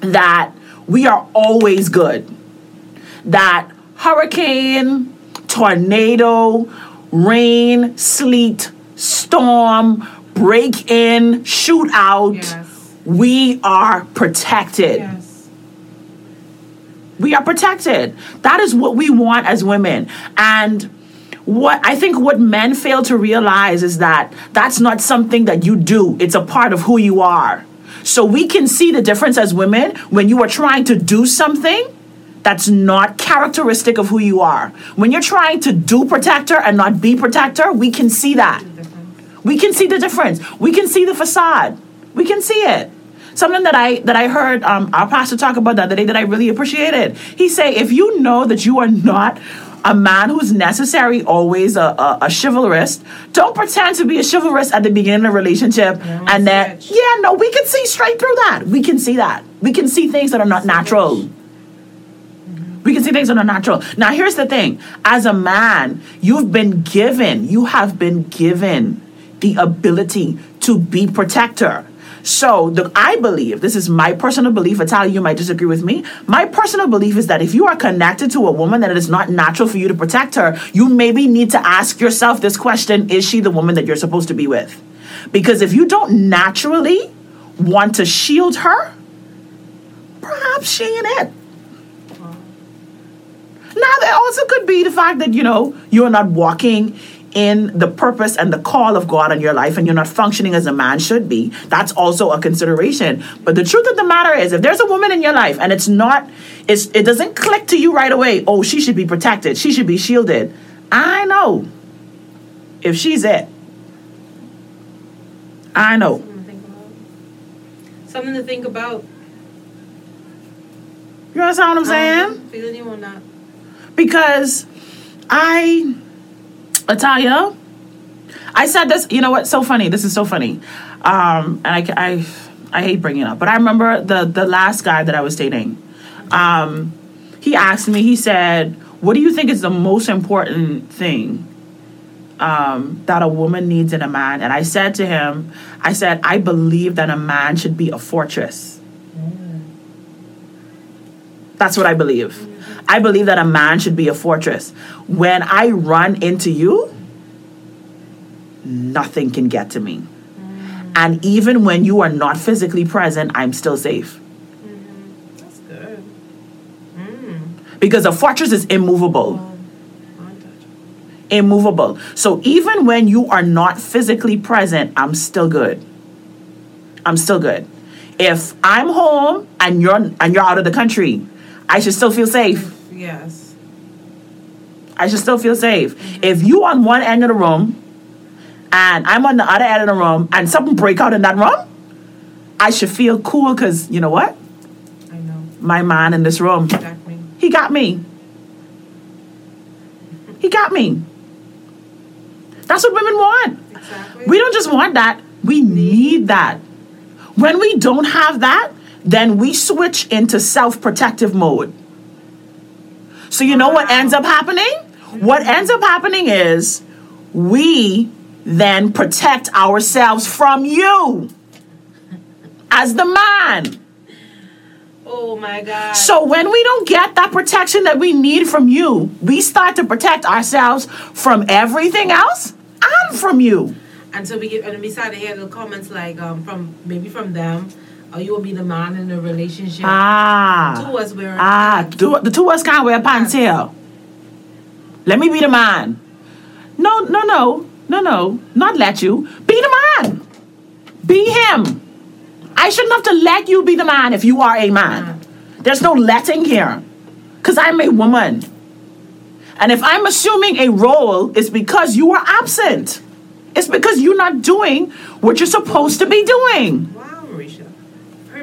that we are always good. That hurricane, tornado, rain, sleet, storm, break in, shootout, Yes. we are protected. Yes. We are protected. That is what we want as women. And what I think what men fail to realize is that that's not something that you do, it's a part of who you are. So we can see the difference as women when you are trying to do something that's not characteristic of who you are. When you're trying to do protector and not be protector, we can see that. We can see the difference. We can see the facade. We can see it. Something that I that I heard um, our pastor talk about the other day that I really appreciated. He say, if you know that you are not a man who's necessary always a, a, a chivalrous, don't pretend to be a chivalrous at the beginning of a relationship and then yeah, no, we can see straight through that. We can see that. We can see things that are not natural. We can see things that are natural. Now, here's the thing as a man, you've been given, you have been given the ability to be protector. So, the, I believe, this is my personal belief, Italia, you might disagree with me. My personal belief is that if you are connected to a woman that it is not natural for you to protect her, you maybe need to ask yourself this question Is she the woman that you're supposed to be with? Because if you don't naturally want to shield her, perhaps she ain't it. Now, there also could be the fact that, you know, you're not walking in the purpose and the call of God in your life and you're not functioning as a man should be. That's also a consideration. But the truth of the matter is, if there's a woman in your life and it's not, it's, it doesn't click to you right away, oh, she should be protected, she should be shielded. I know if she's it. I know. Something to think about. Something to think about. You understand what I'm saying? Um, feeling you or not? because I, Italia, I said this. You know what? So funny. This is so funny. Um, and I, I, I hate bringing it up, but I remember the the last guy that I was dating. Um, he asked me. He said, "What do you think is the most important thing um, that a woman needs in a man?" And I said to him, "I said I believe that a man should be a fortress." That's what I believe. I believe that a man should be a fortress. When I run into you, nothing can get to me. Mm. And even when you are not physically present, I'm still safe. Mm-hmm. That's good. Mm. Because a fortress is immovable. Immovable. So even when you are not physically present, I'm still good. I'm still good. If I'm home and you're and you're out of the country, I should still feel safe. Yes. I should still feel safe. Mm-hmm. If you on one end of the room and I'm on the other end of the room and something break out in that room, I should feel cool because you know what? I know. My man in this room, Got me. he got me. He got me. That's what women want. Exactly. We don't just want that, we need that. When we don't have that, then we switch into self protective mode. So, you know what ends up happening? What ends up happening is we then protect ourselves from you as the man. Oh my God. So when we don't get that protection that we need from you, we start to protect ourselves from everything else and from you. And so we get, and we start to hear the comments like um from maybe from them, or you will be the man in the relationship. Ah. Two us wearing Ah, pants. do, the two of us can't wear pants here. Let me be the man. No, no, no, no, no. Not let you. Be the man. Be him. I shouldn't have to let you be the man if you are a man. There's no letting here. Because I'm a woman. And if I'm assuming a role, it's because you are absent. It's because you're not doing what you're supposed to be doing.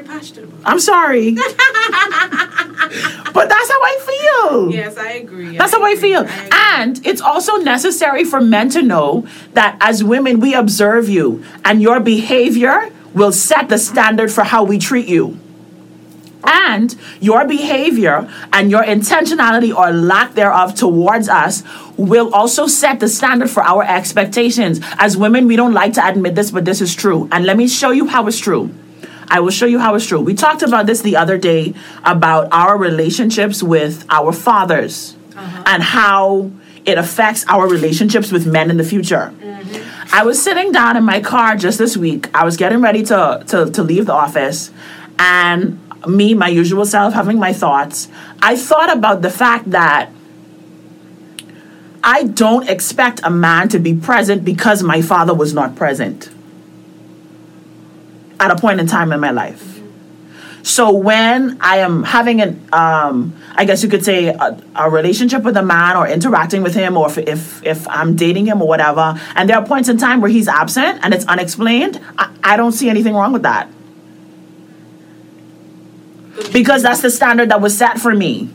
Passionate about. I'm sorry. *laughs* but that's how I feel. Yes, I agree. That's how I feel. agree. And it's also necessary for men to know that as women, we observe you and your behavior will set the standard for how we treat you. And your behavior and your intentionality or lack thereof towards us will also set the standard for our expectations. As women, we don't like to admit this, but this is true. And let me show you how it's true. I will show you how it's true. We talked about this the other day about our relationships with our fathers uh-huh. and how it affects our relationships with men in the future. Mm-hmm. I was sitting down in my car just this week. I was getting ready to, to, to leave the office, and me, my usual self, having my thoughts, I thought about the fact that I don't expect a man to be present because my father was not present at a point in time in my life. So when I am having an, um, I guess you could say, a, a relationship with a man or interacting with him, or if, if if I'm dating him or whatever, and there are points in time where he's absent and it's unexplained, I, I don't see anything wrong with that because that's the standard that was set for me.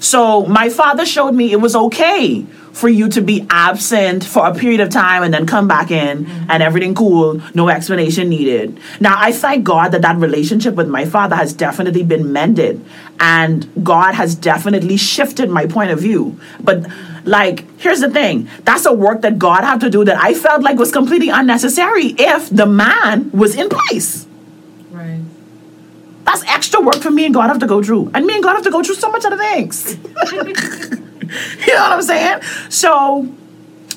So my father showed me it was okay for you to be absent for a period of time and then come back in mm-hmm. and everything cool, no explanation needed. Now I thank God that that relationship with my father has definitely been mended and God has definitely shifted my point of view. But like here's the thing, that's a work that God had to do that I felt like was completely unnecessary if the man was in place. Right. That's extra work for me and God have to go through. And me and God have to go through so much other things. *laughs* *laughs* you know what I'm saying? So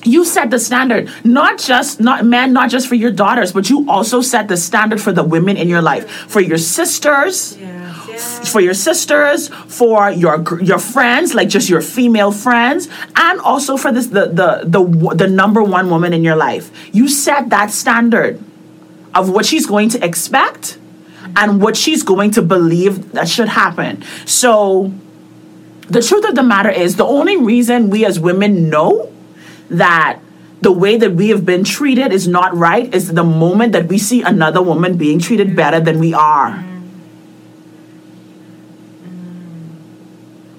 you set the standard, not just not men, not just for your daughters, but you also set the standard for the women in your life, for your sisters, Yes. Yes. for your sisters, for your your friends, like just your female friends, and also for this the the the the number one woman in your life. You set that standard of what she's going to expect and what she's going to believe that should happen. So the truth of the matter is the only reason we as women know that the way that we have been treated is not right is the moment that we see another woman being treated better than we are.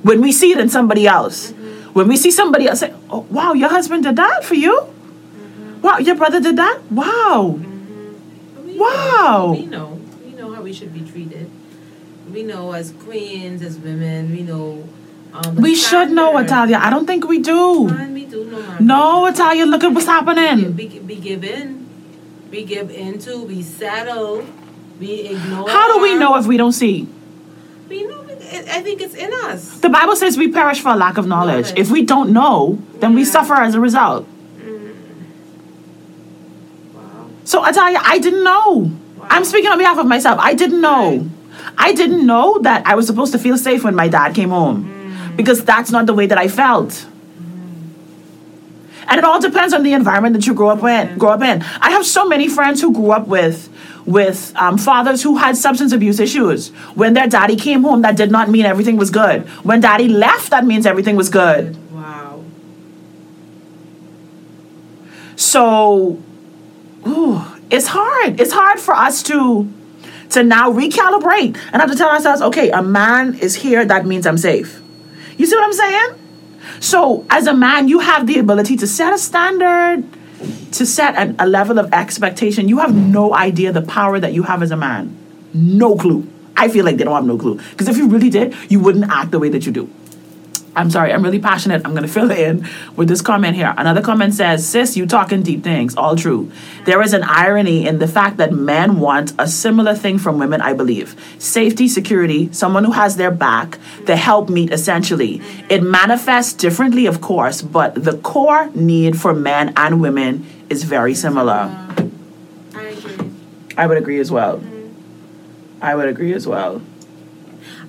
When we see it in somebody else. When we see somebody else say, oh, wow, your husband did that for you? Wow, your brother did that? Wow. We Wow. Know, we know. We know how we should be treated. We know as queens, as women, we know. Um, We should know. Italia. I don't think we do. We do know. No, Italia, look at what's happening. Be, be given. We give into. We settle. We ignore. How do we know if we don't see? We know. I I think it's in us. The Bible says we perish for a lack of knowledge. Knowledge. If we don't know, then we suffer as a result. Wow. So, Italia, I didn't know. I'm speaking on behalf of myself. I didn't know. I didn't know that I was supposed to feel safe when my dad came home because that's not the way that I felt. And it all depends on the environment that you grow up in. Grow up in. I have so many friends who grew up with with um, fathers who had substance abuse issues. When their daddy came home, that did not mean everything was good. When daddy left, that means everything was good. Wow. So, ooh, it's hard. It's hard for us to to now recalibrate and have to tell ourselves, okay, a man is here. That means I'm safe. You see what I'm saying? So, as a man, you have the ability to set a standard, to set an, a level of expectation. You have no idea the power that you have as a man. No clue. I feel like they don't have no clue. Because if you really did, you wouldn't act the way that you do. I'm sorry, I'm really passionate. I'm going *laughs* to fill in with this comment here. Another comment says, Sis, you talking deep things. All true. There is an irony in the fact that men want a similar thing from women, I believe safety, security, someone who has their back, the help meet essentially. It manifests differently, of course, but the core need for men and women is very similar. I agree. I would agree as well. Mm-hmm. I would agree as well.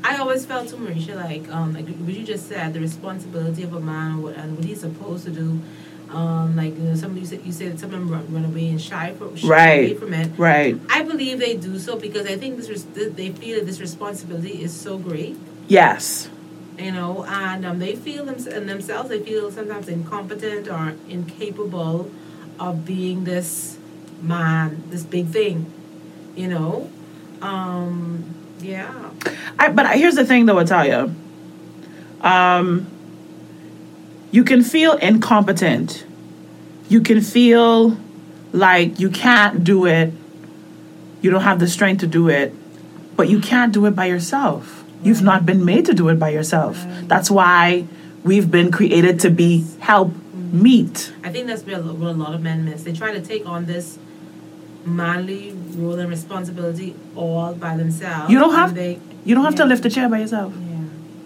I always felt to Mericha like um like what you just said the responsibility of a man what, and what he's supposed to do. Um, like you know, some you said you said some of them run, run away and shy, for, shy Right. away from it. Right. I believe they do so because I think this res- they feel that this responsibility is so great, Yes. you know, and um, they feel them in themselves. They feel sometimes incompetent or incapable of being this man, this big thing, you know. Um, yeah. I, but here's the thing, though, Italia. Um, you can feel incompetent. You can feel like you can't do it. You don't have the strength to do it, but you can't do it by yourself. You've not been made to do it by yourself. That's why we've been created to be help meet. I think that's where a lot of men miss. They try to take on this manly role and responsibility all by themselves. You don't have They, you don't have to lift a chair by yourself. yeah.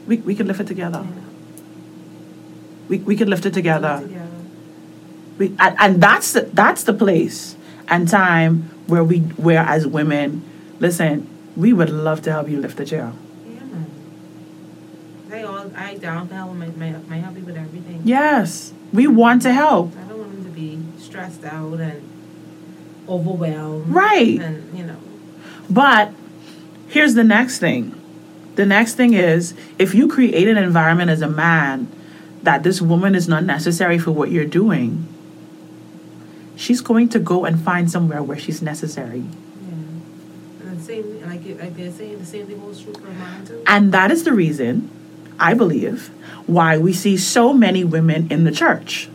We we can lift it together. yeah. We we can lift it together. Together. We, and, and that's the, that's the place and time where we where as women, listen, we would love to help you lift the chair. Yeah, man. They all, I down to help my, my, my hubby with everything. Yes, we want to help. I don't want them to be stressed out and overwhelmed. Right. And, you know, But here's the next thing. The next thing is if you create an environment as a man that this woman is not necessary for what you're doing, she's going to go and find somewhere where she's necessary. yeah. And the same, like, you- like they're saying, the same thing holds true for a man too. And that is the reason, I believe, why we see so many women in the church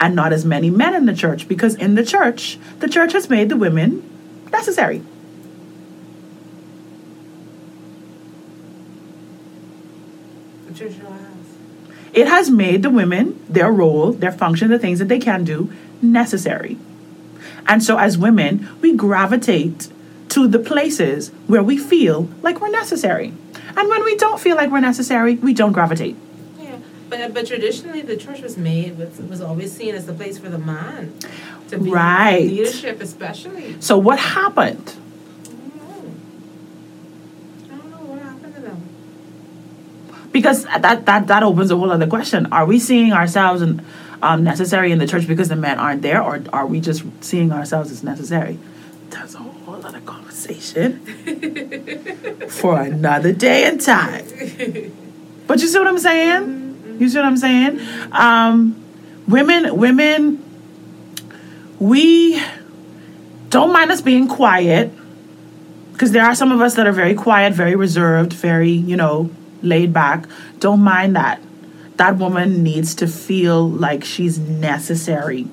and not as many men in the church. Because in the church, the church has made the women necessary. The church. It has made the women, their role, their function, the things that they can do, necessary. And so as women, we gravitate to the places where we feel like we're necessary. And when we don't feel like we're necessary, we don't gravitate. But but traditionally the church was made was was always seen as the place for the man to be Right. leadership, especially. So what happened? I don't know. I don't know what happened to them. because that that that opens a whole other question. Are we seeing ourselves in, um, necessary in the church because the men aren't there, or are we just seeing ourselves as necessary? That's a whole other conversation *laughs* for another day and time. But you see what I'm saying? You see what I'm saying? Um, women, women, we don't mind us being quiet because there are some of us that are very quiet, very reserved, very, you know, laid back. Don't mind that. That woman needs to feel like she's necessary.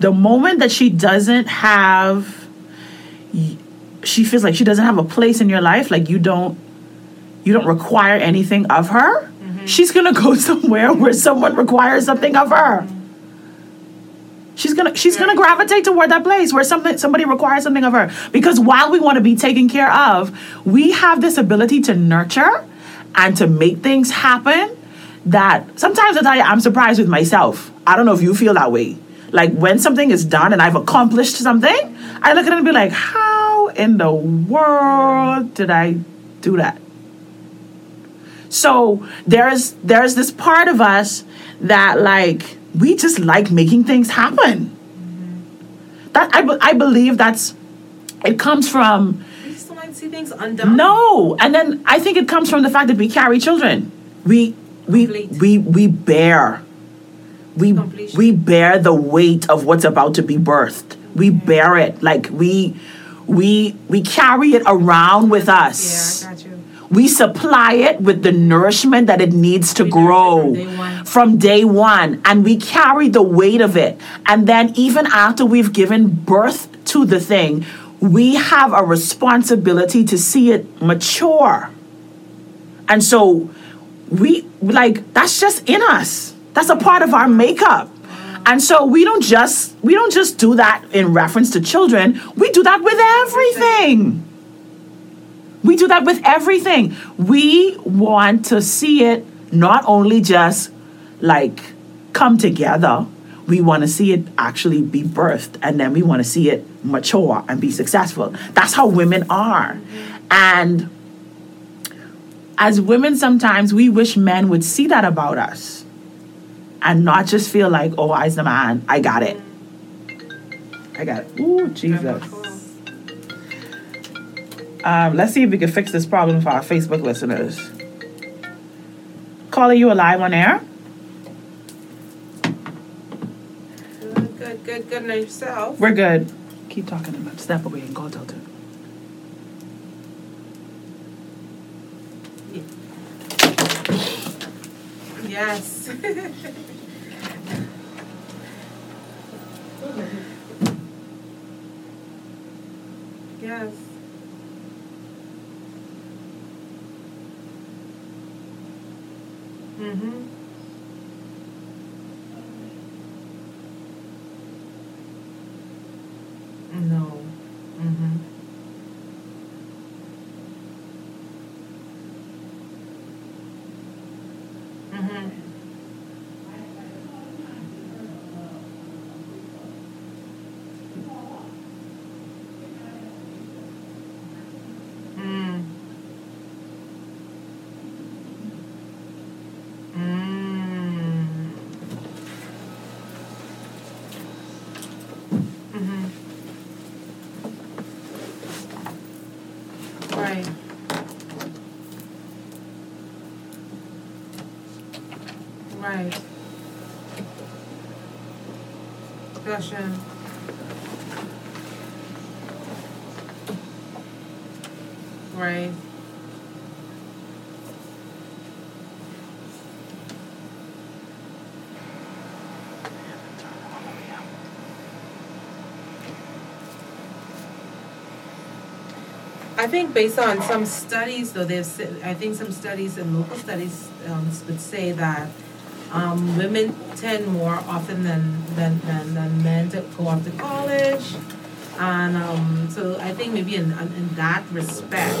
The moment that she doesn't have, she feels like she doesn't have a place in your life, like you don't, you don't require anything of her. She's gonna go *laughs* somewhere where someone requires something of her. She's gonna she's gonna gravitate toward that place where something somebody requires something of her. Because while we want to be taken care of, we have this ability to nurture and to make things happen that sometimes I tell you I'm surprised with myself. I don't know if you feel that way. Like when something is done and I've accomplished something, I look at it and be like, how in the world did I do that? So there's there's this part of us that like we just like making things happen. That I, I believe that's it comes from We just don't like to see things undone. no, and then I think it comes from the fact that we carry children. We we Complete. we we bear we Completion. we bear the weight of what's about to be birthed. We bear it like we we we carry it around with us. Yeah, I got you. We supply it with the nourishment that it needs to We grow from day from day one. And we carry the weight of it. And then, even after we've given birth to the thing, we have a responsibility to see it mature. And so, we like that's just in us. That's a part of our makeup. And so we don't just we don't just do that in reference to children. We do that with everything. We do that with everything. We want to see it not only just like come together, we want to see it actually be birthed and then we want to see it mature and be successful. That's how women are. And as women, sometimes we wish men would see that about us and not just feel like, oh, I's the man, I got it. I got it. Ooh, Jesus. Um, let's see if we can fix this problem for our Facebook listeners. Caller, you alive live on air. Good, good, good, good. Yourself. We're good. Keep talking about step away and call Delta. Yes. *laughs* yes. Mhm. No. Mhm. Mhm. Mm. Mm. Mhm. Right. Right. Gotcha. Right. I think based on some studies, though, they've said, I think some studies and local studies um, would say that um, women tend more often than, than, than, than men to go off to college. And um, so I think maybe in, in that respect,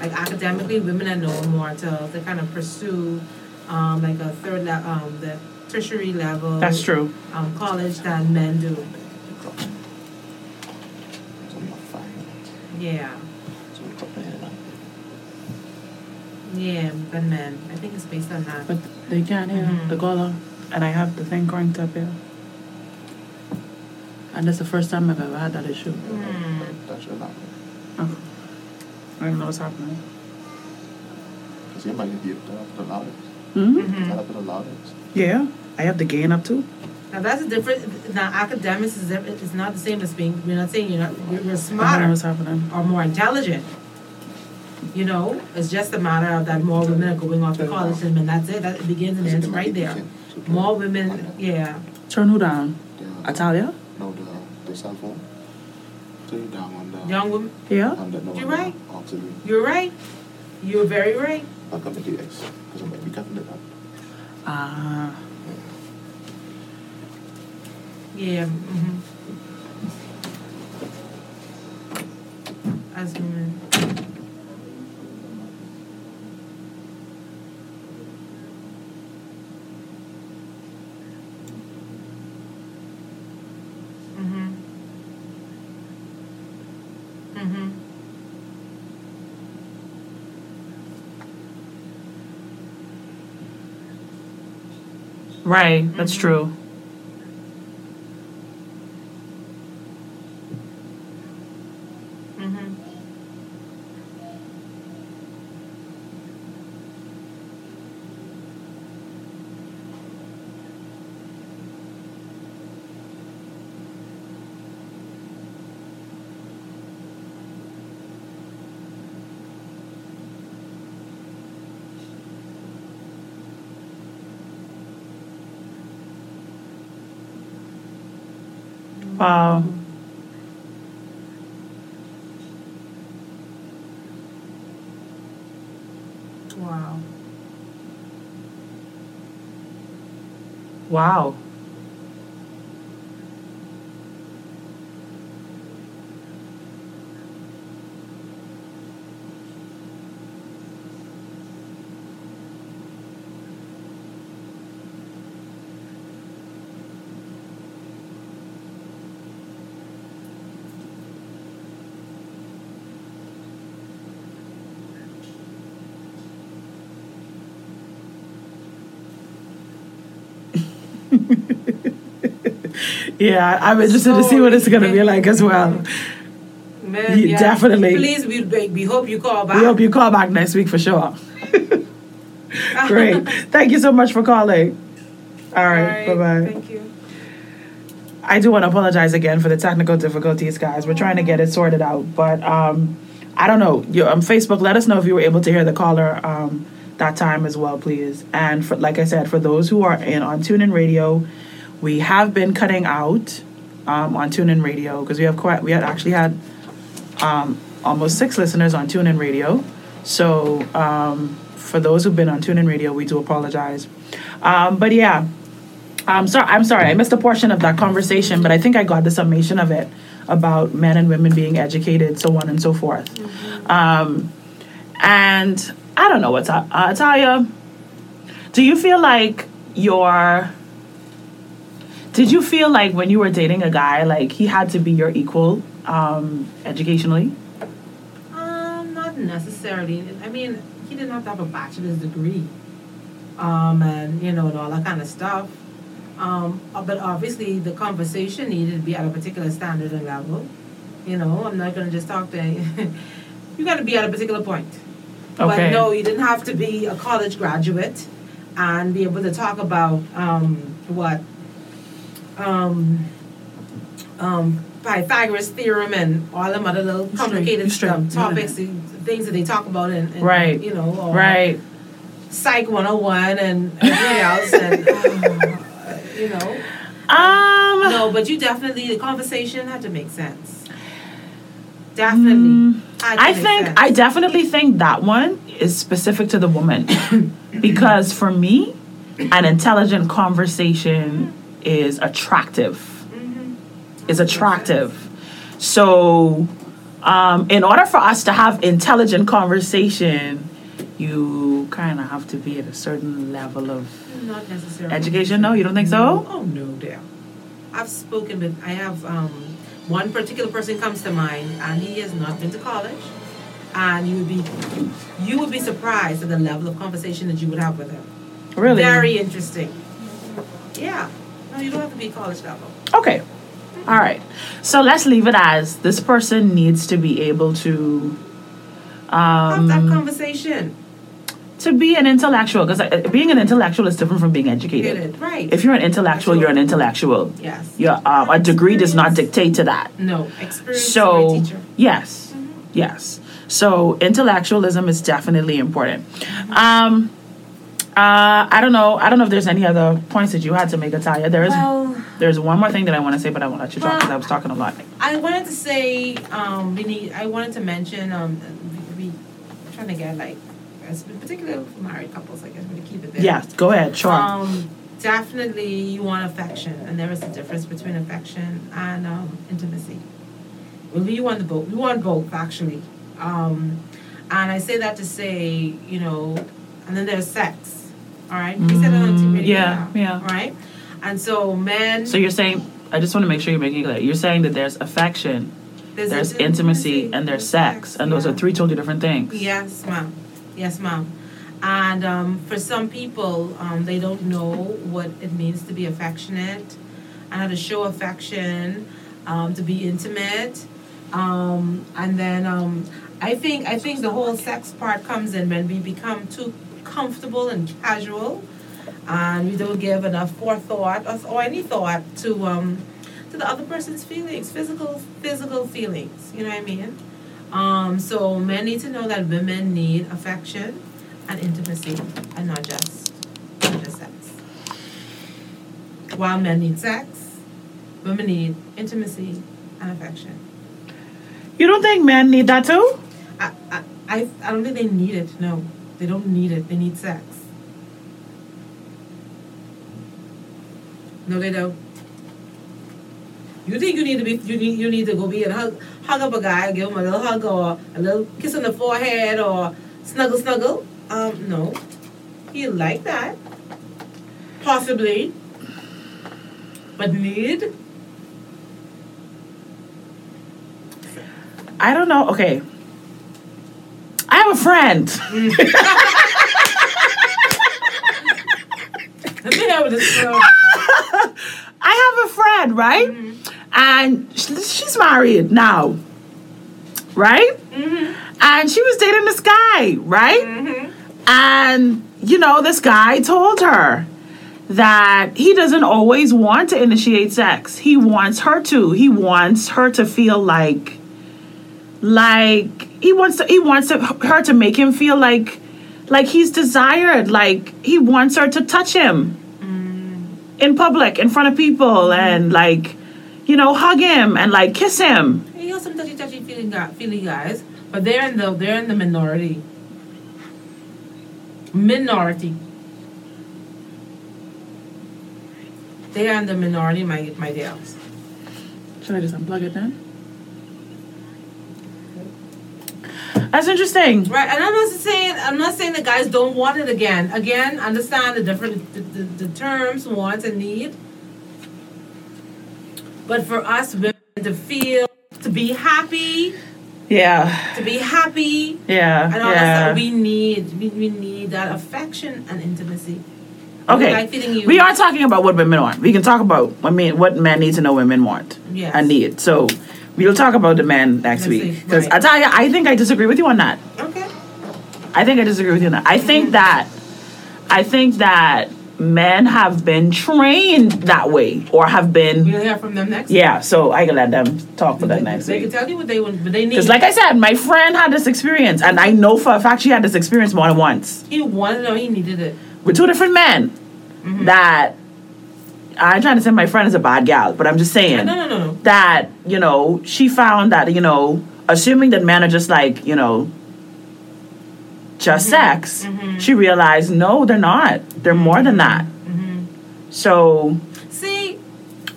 like academically, women are known more to, to kind of pursue um, like a third level, um, the tertiary level. That's true. Um, college than men do. So I'm not fine. Yeah. So we cut my hair now. Yeah, than men. I think it's based on that. But they can't hear Mhm. the color, and I have the thing cranked up here. And that's the first time I've ever had that issue. That's your laptop. Okay. I don't know what's happening. Because you might need to turn the loudest. hmm Turn Mhm. the loudest. Yeah, I have the gain up too. Now that's a different. Now academics is different- is not the same as being. We're not saying you're not. You're, you're I know smarter what's happening. or more intelligent. You know, it's just a matter of that more women are going off to college than men. That's it. That begins and ends right there. More women, yeah. Turn who down? The, Italia? no, the, the cell phone. Turn it down on the. Young women, Yeah? On the, no, You're right. Auxiliary. you're right. You're very right. I'll come to the X. Because I'm going to be cutting it up. Ah. Yeah. hmm As women. Right, that's true. Mhm. Wow. Wow. Wow. Yeah, I'm interested to see what it's going to be like as well. Man, Yeah, definitely. Please, we, we hope you call back. We hope you call back next week for sure. *laughs* Great. Thank you so much for calling. All All right. Bye bye. Thank you. I do want to apologize again for the technical difficulties, guys. We're trying to get it sorted out, but um, I don't know. You on Facebook, let us know if you were able to hear the caller um, that time as well, please. And for, like I said, for those who are in on TuneIn Radio, we have been cutting out um, on TuneIn Radio because we have quite we had actually had um, almost six listeners on TuneIn Radio. So um, for those who've been on TuneIn Radio, we do apologize. Um, but yeah, I'm sorry. I'm sorry. I missed a portion of that conversation, but I think I got the summation of it about men and women being educated, so on and so forth. Um, and I don't know what's up, uh, Talia. Do you feel like your did you feel like when you were dating a guy, like he had to be your equal um, educationally? Um, not necessarily. I mean, he didn't have to have a bachelor's degree, um, and you know, and all that kind of stuff. Um, uh, but obviously, the conversation needed to be at a particular standard and level. You know, I'm not gonna just talk to. *laughs* you You got to be at a particular point. Okay. But no, you didn't have to be a college graduate and be able to talk about um, what um, um, Pythagoras theorem and all them other little complicated stuff, topics, the things that they talk about and, in Right. you know, or Right. Psych 101 and everything else, and *laughs* uh, you know, Um. no, but you definitely the conversation had to make sense. Definitely, to I think sense. I definitely think that one is specific to the woman *coughs* because for me, an intelligent conversation is attractive. Is attractive. So, um, in order for us to have intelligent conversation, you kind of have to be at a certain level of not necessarily education. No, you don't think so? Oh no, dear. I've spoken with. I have um, one particular person comes to mind, and he has not been to college, and you would be you would be surprised at the level of conversation that you would have with him. Really? Very interesting. Yeah. No, you don't have to be college level. Okay. All right. So let's leave it as this person needs to be able to Have um, that conversation. to be an intellectual because being an intellectual is different from being educated. Right. If you're an intellectual, you're an intellectual. yes. Your um, a degree does not dictate to that. No experience. So my teacher. yes, yes. So intellectualism is definitely important. Um, uh, I don't know. I don't know if there's any other points that you had to make, Italia. There is. Well, there's one more thing that I want to say, but I won't let you talk because I was talking a lot. I wanted to say, um, we need. I wanted to mention, um, we, we trying to get like, particularly for married couples, I guess, we keep it there. Yes, go ahead. Sure. Um, definitely, you want affection, and there is a difference between affection and um, intimacy. Well, we want the both. We want both, actually. Um, and I say that to say, you know, and then there's sex. All right, we said it on TV. Mm, yeah, yeah. All right, and so men. So you're saying, I just want to make sure you're making it clear. You're saying that there's affection, there's intimacy, and there's sex, and those are three totally different things. Yes, ma'am. Yes, ma'am. And um, for some people, um, they don't know what it means to be affectionate and how to show affection, um, to be intimate. Um, and then um, I think I think the whole sex part comes in when we become too comfortable and casual, and we don't give enough forethought or, or any thought to um, to the other person's feelings, physical physical feelings. You know what I mean? Um, so men need to know that women need affection and intimacy, and not just not just sex. While men need sex, women need intimacy and affection. You don't think men need that too? I, I, I, I don't think they need it. No, they don't need it. They need sex. No, they don't. You think you need to be you need you need to go be and hug hug up a guy, give him a little hug or a little kiss on the forehead or snuggle snuggle? Um, no. He like that. Possibly. But need? I don't know. Okay. I have a friend. *laughs* Let me have this girl. I have a friend, right? Mm-hmm. And she's married now, right? Mm-hmm. And she was dating this guy, right? Mm-hmm. And, you know, this guy told her that he doesn't always want to initiate sex. He wants her to. He wants her to feel like like he wants to he wants to, her to make him feel like like he's desired. Like he wants her to touch him mm. in public, in front of people, mm-hmm. and like, you know, hug him and like kiss him. he know, some touchy touchy feeling feeling guys, but they're in the they're in the minority. Minority. They are in the minority, my my dears. Should I just unplug it then? That's interesting. Right, and I'm not saying I'm not saying the guys don't want it again. Again, understand the different the, the, the terms, want and need. But for us women to feel to be happy, Yeah. to be happy, Yeah. and all yeah. stuff, we need we, we need that affection and intimacy. Okay. like. We are talking about what women want. We can talk about I mean what men need to know women want Yes. and need. So we'll talk about the men next Next week. Because right. I tell you, I think I disagree with you on that. Okay. I think I disagree with you on that. I Mm-hmm. think that I think that men have been trained that way or have been We'll hear from them next. yeah. So I can let them talk for that next they week. can tell you what they want, but they need. Because like I said, my friend had this experience, and I know for a fact she had this experience more than once he wanted it or he needed it. with two different men. That I'm trying to say my friend is a bad gal, but I'm just saying No, no, no, no. that you know she found that you know assuming that men are just like you know just sex she realized no they're not. They're more than that. So See,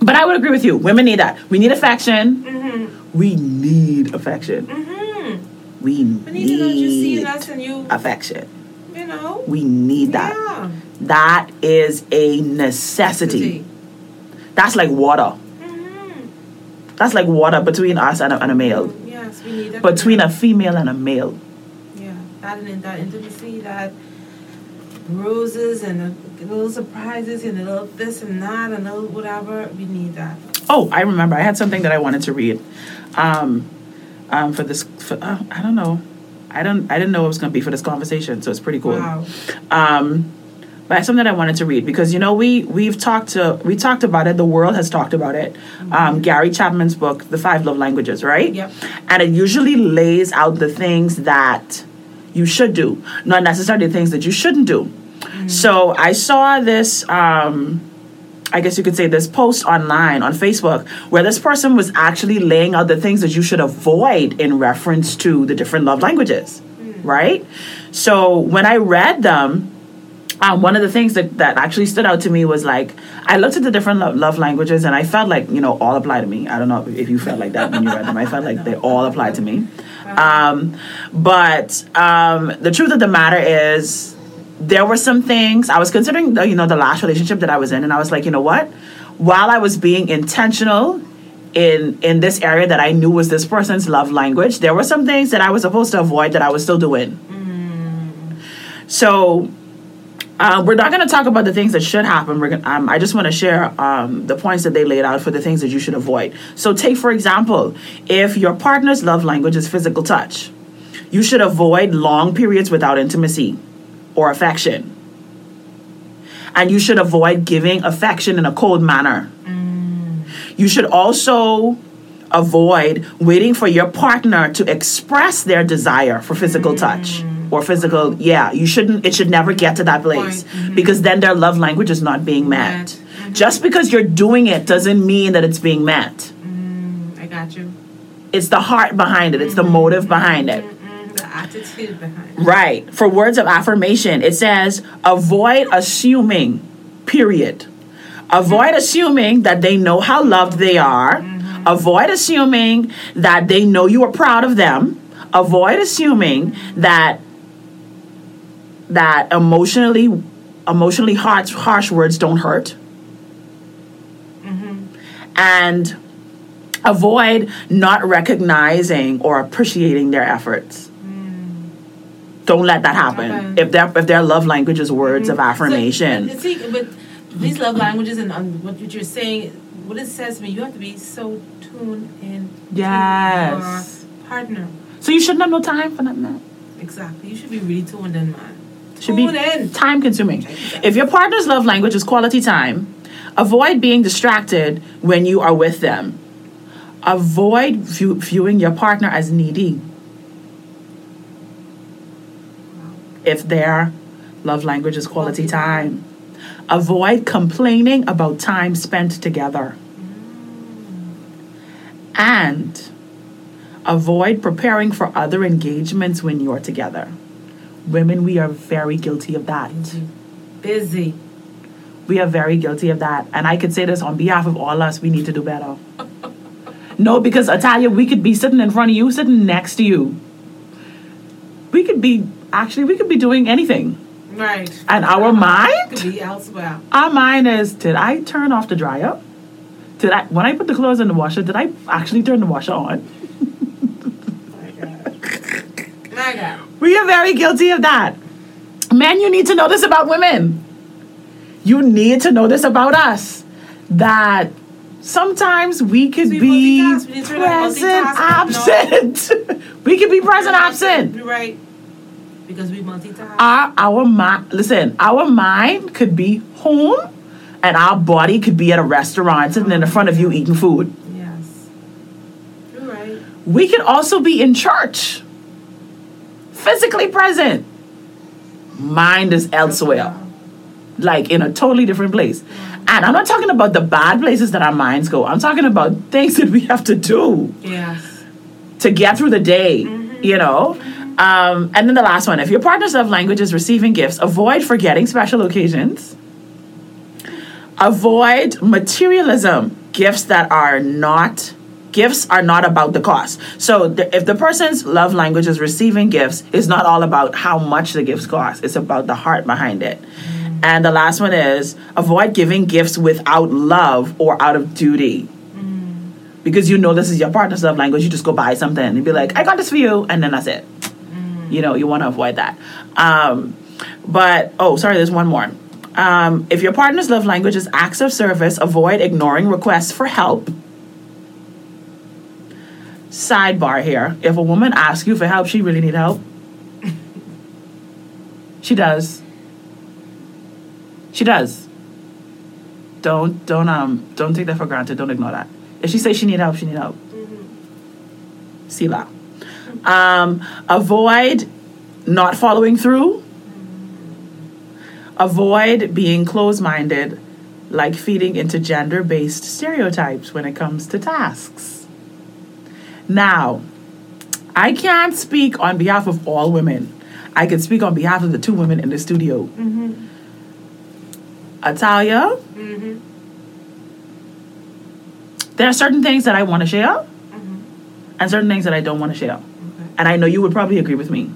but i would agree with you. Women need that. We need affection. Mm-hmm, we need affection. Mm-hmm. we We need to know you see need us and you, affection you know. we need that Yeah. that is a necessity that's like water Mm-hmm. that's like water between us and a, and a male Yes, we need that. between a female and a male Yeah, that and that intimacy, that roses and little surprises and a little this and that and a little whatever. We need that. Oh, I remember. I had something that I wanted to read, um, um, for this. For, uh, I don't know. I don't. I didn't know it was going to be for this conversation, so it's pretty cool. Wow. Um, but it's something that I wanted to read because you know we we've talked to we talked about it. The world has talked about it. Um, Gary Chapman's book, The Five Love Languages, right? Yep. And it usually lays out the things that you should do, not necessarily the things that you shouldn't do. So I saw this. Um, I guess you could say this post online on Facebook where this person was actually laying out the things that you should avoid in reference to the different love languages, right? So when I read them, um, one of the things that, that actually stood out to me was like I looked at the different love, love languages and I felt like you know all apply to me. I don't know if you felt like that when you read them. I felt like they all apply to me. Um, but um, the truth of the matter is, there were some things I was considering. The, you know, the last relationship that I was in, and I was like, you know what? While I was being intentional in in this area that I knew was this person's love language, there were some things that I was supposed to avoid that I was still doing. So uh, we're not going to talk about the things that should happen. We're gonna, um, I just want to share um, the points that they laid out for the things that you should avoid. So, take for example, if your partner's love language is physical touch, you should avoid long periods without intimacy or affection. And you should avoid giving affection in a cold manner. You should also avoid waiting for your partner to express their desire for physical mm. touch or physical yeah you shouldn't it should never get to that place Point. because then their love language is not being met. Mm-hmm. just because you're doing it doesn't mean that it's being met. Mm, I got you. it's the heart behind it. It's the mm-hmm. motive behind it. Mm, the attitude behind it. Right. For words of affirmation, it says avoid assuming, period. Avoid assuming that they know how loved they are. Mm-hmm. Avoid assuming that they know you are proud of them. Avoid assuming that that emotionally emotionally harsh harsh words don't hurt. Mm-hmm. And avoid not recognizing or appreciating their efforts. Don't let that happen. Okay. If their if their love language is words of affirmation. So, but, see, but these love languages and um, what you're saying, what it says to me, you have to be so tuned in Yes. to your partner. So you shouldn't have no time for nothing. else. Exactly. You should be really tuned in, man. Should be in. time consuming. If your partner's love language is quality time, avoid being distracted when you are with them. Avoid view, viewing your partner as needy. If their love language is quality time. Avoid complaining about time spent together. And avoid preparing for other engagements when you're together. Women, we are very guilty of that. Busy. We are very guilty of that. And I could say this on behalf of all us, we need to do better. *laughs* no, because Italia, we could be sitting in front of you, sitting next to you. We could be, actually, we could be doing anything. Right. And our mind Could be elsewhere. our mind is, did I turn off the dryer? Did I, when I put the clothes in the washer, did I actually turn the washer on? My God. My *laughs* God. We are very guilty of that. Men, you need to know this about women. You need to know this about us. That sometimes we could We be multitask. We need to learn present absent. *laughs* we could be present absent. Right. Because we multitask. Our our mind listen, our mind could be home and our body could be at a restaurant sitting in the front of you eating food. yes. You're right. We could also be in church. Physically present. Mind is elsewhere. like in a totally different place. And I'm not talking about the bad places that our minds go. I'm talking about things *laughs* that we have to do Yes. to get through the day, mm-hmm. you know? Um, and then the last one if your partner's love language is receiving gifts, avoid forgetting special occasions. Avoid materialism, gifts that are not. Gifts are not about the cost. So the, if the person's love language is receiving gifts, it's not all about how much the gifts cost. It's about the heart behind it. And the last one is avoid giving gifts without love or out of duty. Because you know this is your partner's love language, you just go buy something and be like, I got this for you, and then that's it. You know, you want to avoid that. Um, but, oh, sorry, there's one more. Um, if your partner's love language is acts of service, avoid ignoring requests for help. Sidebar here if a woman asks you for help, she really need help. *laughs* she does. She does. Don't don't um don't take that for granted. Don't ignore that. If she says she need help, she need help. See Sila. Um, avoid not following through. Avoid being closed-minded, like feeding into gender-based stereotypes when it comes to tasks. Now, I can't speak on behalf of all women. I can speak on behalf of the two women in the studio. Mm-hmm. Italia, mm-hmm. there are certain things that I want to share mm-hmm. and certain things that I don't want to share. And I know you would probably agree with me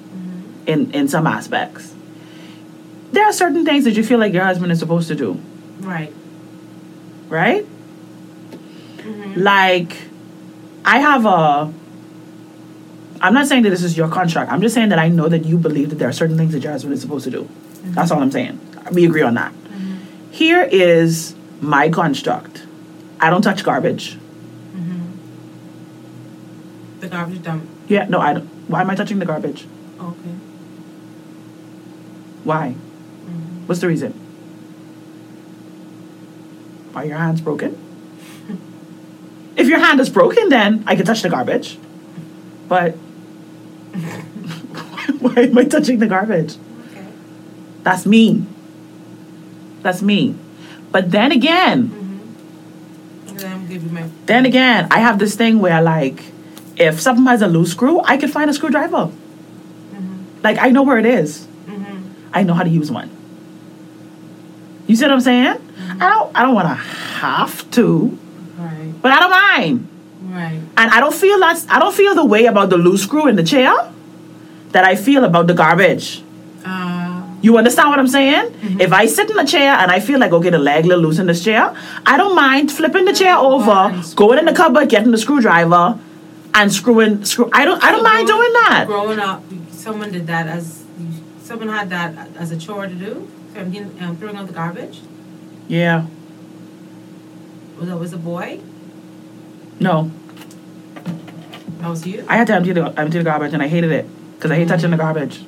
in, in some aspects. There are certain things that you feel like your husband is supposed to do, Right. right? Mm-hmm. Like, I have a. I'm not saying that this is your contract. I'm just saying that I know that you believe that there are certain things that your husband is supposed to do. Mm-hmm. That's all I'm saying. We agree on that. Mm-hmm. Here is my construct. I don't touch garbage. The garbage dump. Yeah, no, I don't. Why am I touching the garbage? Okay. Why? Mm-hmm. What's the reason? Are your hands broken? *laughs* if your hand is broken, then I can touch the garbage. But *laughs* why am I touching the garbage? Okay. That's me. That's me. But then again, mm-hmm. And then I'm give my. then again, I have this thing where like, if something has a loose screw, I can find a screwdriver. Like I know where it is. I know how to use one. You see what I'm saying? I don't. I don't want to have to, Right. but I don't mind. Right. And I don't feel that. I don't feel the way about the loose screw in the chair that I feel about the garbage. Uh, You understand what I'm saying? If I sit in a chair and I feel like, okay, the leg a little loose in this chair, I don't mind flipping the chair over, going in the cupboard, getting the screwdriver, and screwing screw. I don't. I don't mind growing- doing that. Growing up, someone did that as someone had that as a chore to do. Um, throwing out the garbage. Yeah. Was that was a boy? No, That was you. I had to empty the empty the garbage, and I hated it because I hate touching the garbage.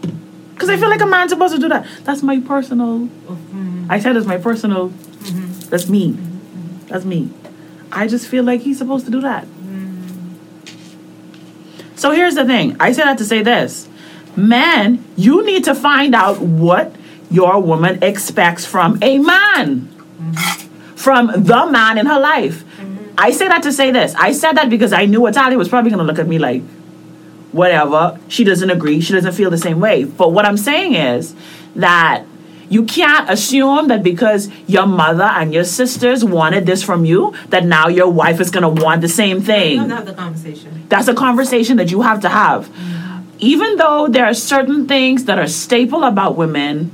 Because I feel like a man's supposed to do that. That's my personal. Mhm. I said it's my personal. Mm-hmm. That's me. That's me. I just feel like he's supposed to do that. So here's the thing. I say that to say this man, you need to find out what your woman expects from a man, mm-hmm. from the man in her life. Mm-hmm. I say that to say this. I said that because I knew Italia was probably going to look at me like, whatever. She doesn't agree. She doesn't feel the same way. But what I'm saying is that you can't assume that because your mother and your sisters wanted this from you, that now your wife is going to want the same You have thing. to have the conversation. That's a conversation that you have to have. Even though there are certain things that are staple about women,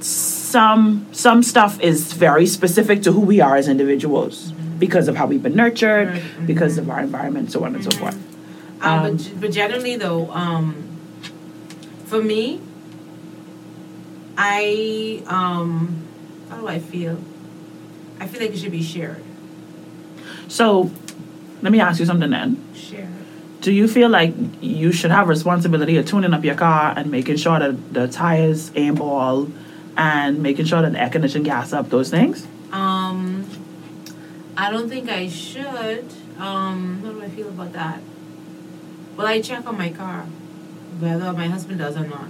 some some stuff is very specific to who we are as individuals because of how we've been nurtured, Right. because of our environment, so on and so forth. Um, Um, but, but generally, though, um, for me, I um, how do I feel? I feel like it should be shared. So, let me ask you something then. Shared. Do you feel like you should have responsibility of tuning up your car and making sure that the tires aim ball and making sure that the air condition gas up those things? Um, I don't think I should. Um, how do I feel about that? Well, I check on my car, whether my husband does or not.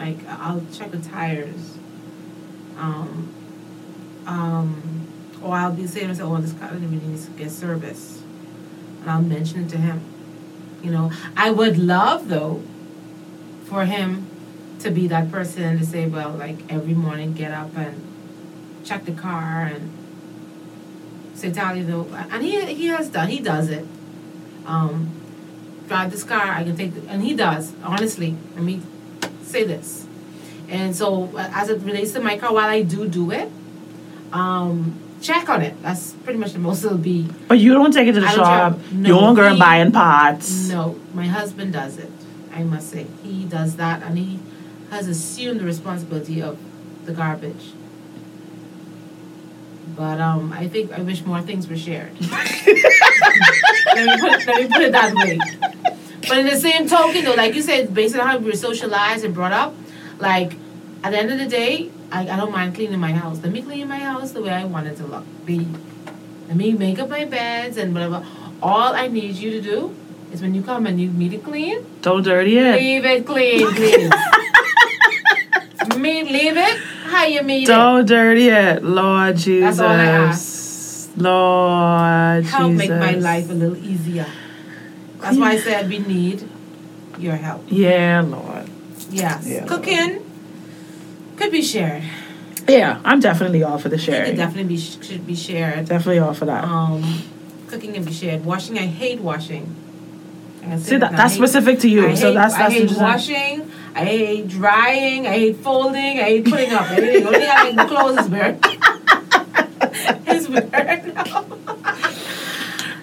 Like I'll check the tires. Um, um, or I'll be saying to myself, "Oh, this car needs to get service," and I'll mention it to him. You know, I would love though for him to be that person to say, "Well, like every morning, get up and check the car and say, Tally, though, and he he has done, he does it. Um, drive this car, I can take, the, and he does. Honestly, let me say this. And so, as it relates to my car, while I do do it, um, check on it. That's pretty much the most it'll be. But you don't take it to the shop. check- you no, don't go and he- buying parts. No, my husband does it. I must say, he does that, and he has assumed the responsibility of the garbage. But um, I think I wish more things were shared. *laughs* let, me put, let me put it that way. But in the same token, though, like you said, based on how we were socialized and brought up, like at the end of the day, I, I don't mind cleaning my house. Let me clean my house the way I want it to look. Be let me make up my beds and whatever. All I need you to do is when you come and you meet it clean, Don't dirty it. leave it clean, please. me, leave it how you it. Don't dirty it, Lord Jesus. That's all I ask. Lord Help Jesus. make my life a little easier. That's why I said we need your help. Yeah, Lord. Yes. Yeah. Cooking could be shared. Yeah, I'm definitely all for the It sharing. could definitely be should be shared. definitely all for that. Um, cooking can be shared. Washing, I hate washing. I See that that's I hate- specific to you. I so hate, that's I that's hate washing. I hate drying. I hate folding. I hate putting up everything. Only I like the clothes is weird. *laughs* it's weird.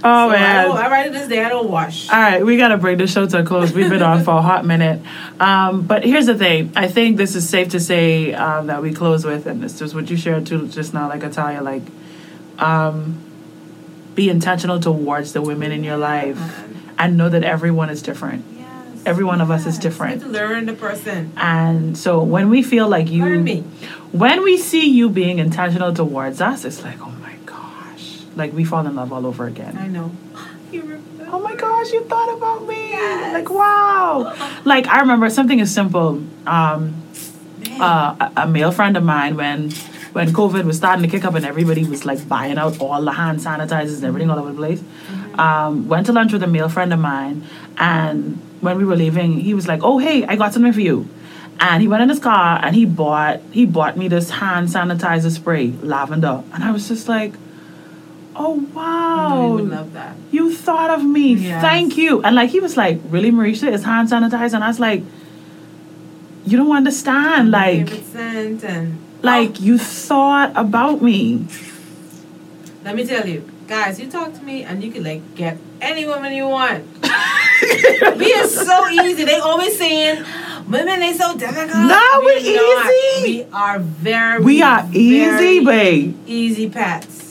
Oh So I, man. don't, I write it this day. I don't wash. All right, we got to bring the show to a close. We've been on for a hot minute. Um, but here's the thing. I think this is safe to say um, that we close with, and this is what you shared too just now, like Italia, like, um, be intentional towards the women in your life and know that everyone is different. Yes. Every one of us is different. Learn the person. And so when we feel like you, Learn me. when we see you being intentional towards us, it's like, oh like we fall in love all over again. I know. *gasps* You remember? Oh my gosh, you thought about me. Yes. Like, wow. *laughs* Like, I remember something as simple. Um, uh, a, a male friend of mine, when when COVID was starting to kick up and everybody was like buying out all the hand sanitizers and everything all over the place, um, went to lunch with a male friend of mine. And when we were leaving, he was like, oh, hey, I got something for you. And he went in his car and he bought he bought me this hand sanitizer spray, lavender. And I was just like, oh wow. would love that. You thought of me. Yes. Thank you. And like he was like, really, Mericha, is hand sanitizer? And I was like, you don't understand. Like, and like oh. you thought about me. Let me tell you, guys, you talk to me and you can like get any woman you want. *laughs* we are so easy. They always saying women they so difficult. No, We're we not. easy. We are very We are easy, very babe. Easy pets.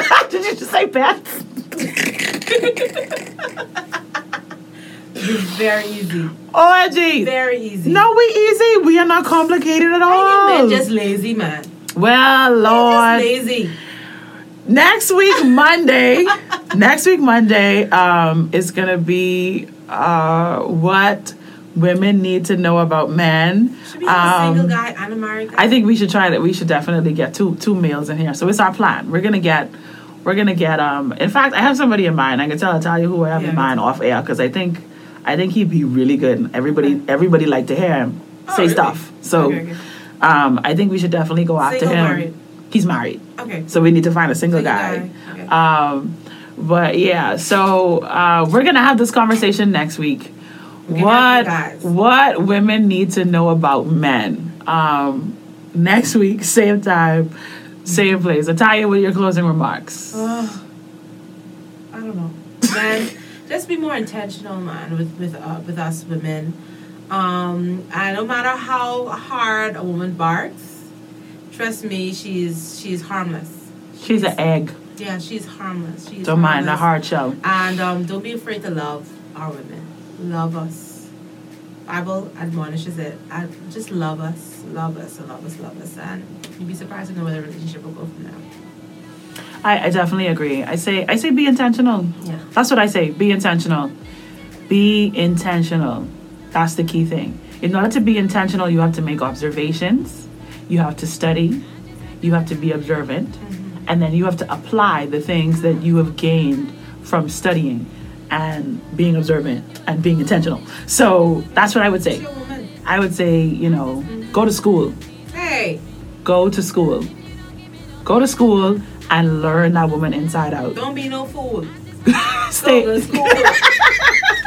*laughs* Did you just say pets? We're very easy. OMG. Very easy. No, we easy. We are not complicated at I all. think men just lazy, man. well, They're Lord. just lazy. next week monday *laughs* next week monday um is gonna be uh what women need to know about men. Should we have a Um, single guy and a married guy? I think we should try that. We should definitely get two two males in here. So it's our plan. We're gonna get. We're gonna get. Um. In fact, I have somebody in mind. I can tell. I'll tell you who I have Yeah. in mind off air because I think, I think he'd be really good. Everybody, everybody like to hear him Oh, say really? stuff. So, Okay, okay. um, I think we should definitely go after Single, him. married? He's married, Okay. so we need to find a single, Single guy. guy, okay. Um, but yeah, so uh, we're gonna have this conversation next week. What have the guys. what women need to know about men? Um, next week, same time, same place. Italia, with your closing remarks. Ugh. I don't know. Man, *laughs* just be more intentional, man, with with uh, with us women. Um, and no matter how hard a woman barks, trust me, she's she's harmless. She's an egg. Yeah, she's harmless. She's Don't mind the hard shell. And um, don't be afraid to love our women. Love us. Bible admonishes it. Just love us, love us, and love us, love us, and you'd be surprised to know where the relationship will go from there. I, I definitely agree. I say I say be intentional. Yeah. That's what I say. Be intentional. Be intentional. That's the key thing. In order to be intentional, you have to make observations. You have to study. You have to be observant. Mm-hmm. And then you have to apply the things that you have gained from studying and being observant and being intentional. So that's what I would say. You're a woman. I would say, you know, go to school. Hey, Go to school. Go to school and learn that woman inside out. don't be no fool. *laughs* Stay. *laughs*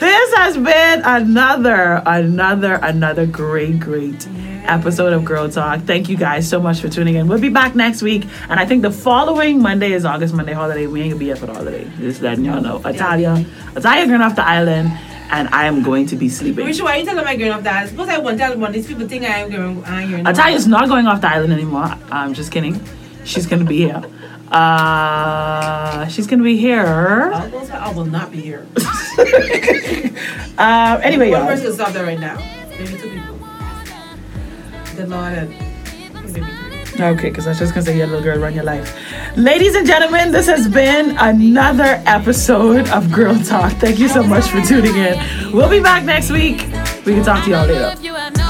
To. This has been another, another, another great, great episode of Girl Talk. Thank you guys so much for tuning in. We'll be back next week, and I think the following Monday is August Monday holiday. We ain't gonna be here for the holiday. Just letting y'all know. Italia, Italia going off the island, and I am going to be sleeping. Which why are you telling my girl of that? Suppose I won't tell one. These people think I am going. I am going. Italia's not going off the island anymore. I'm just kidding. She's gonna be here. Uh, she's gonna be here. I'll go to- I will not be here. Uh, anyway, One y'all. person can stop that right now. Maybe two people. Good Lord and maybe three. Okay, because I was just gonna say, yeah, little girl, run your life. Ladies and gentlemen, this has been another episode of Girl Talk. Thank you so much for tuning in. We'll be back next week. We can talk to y'all later. You have no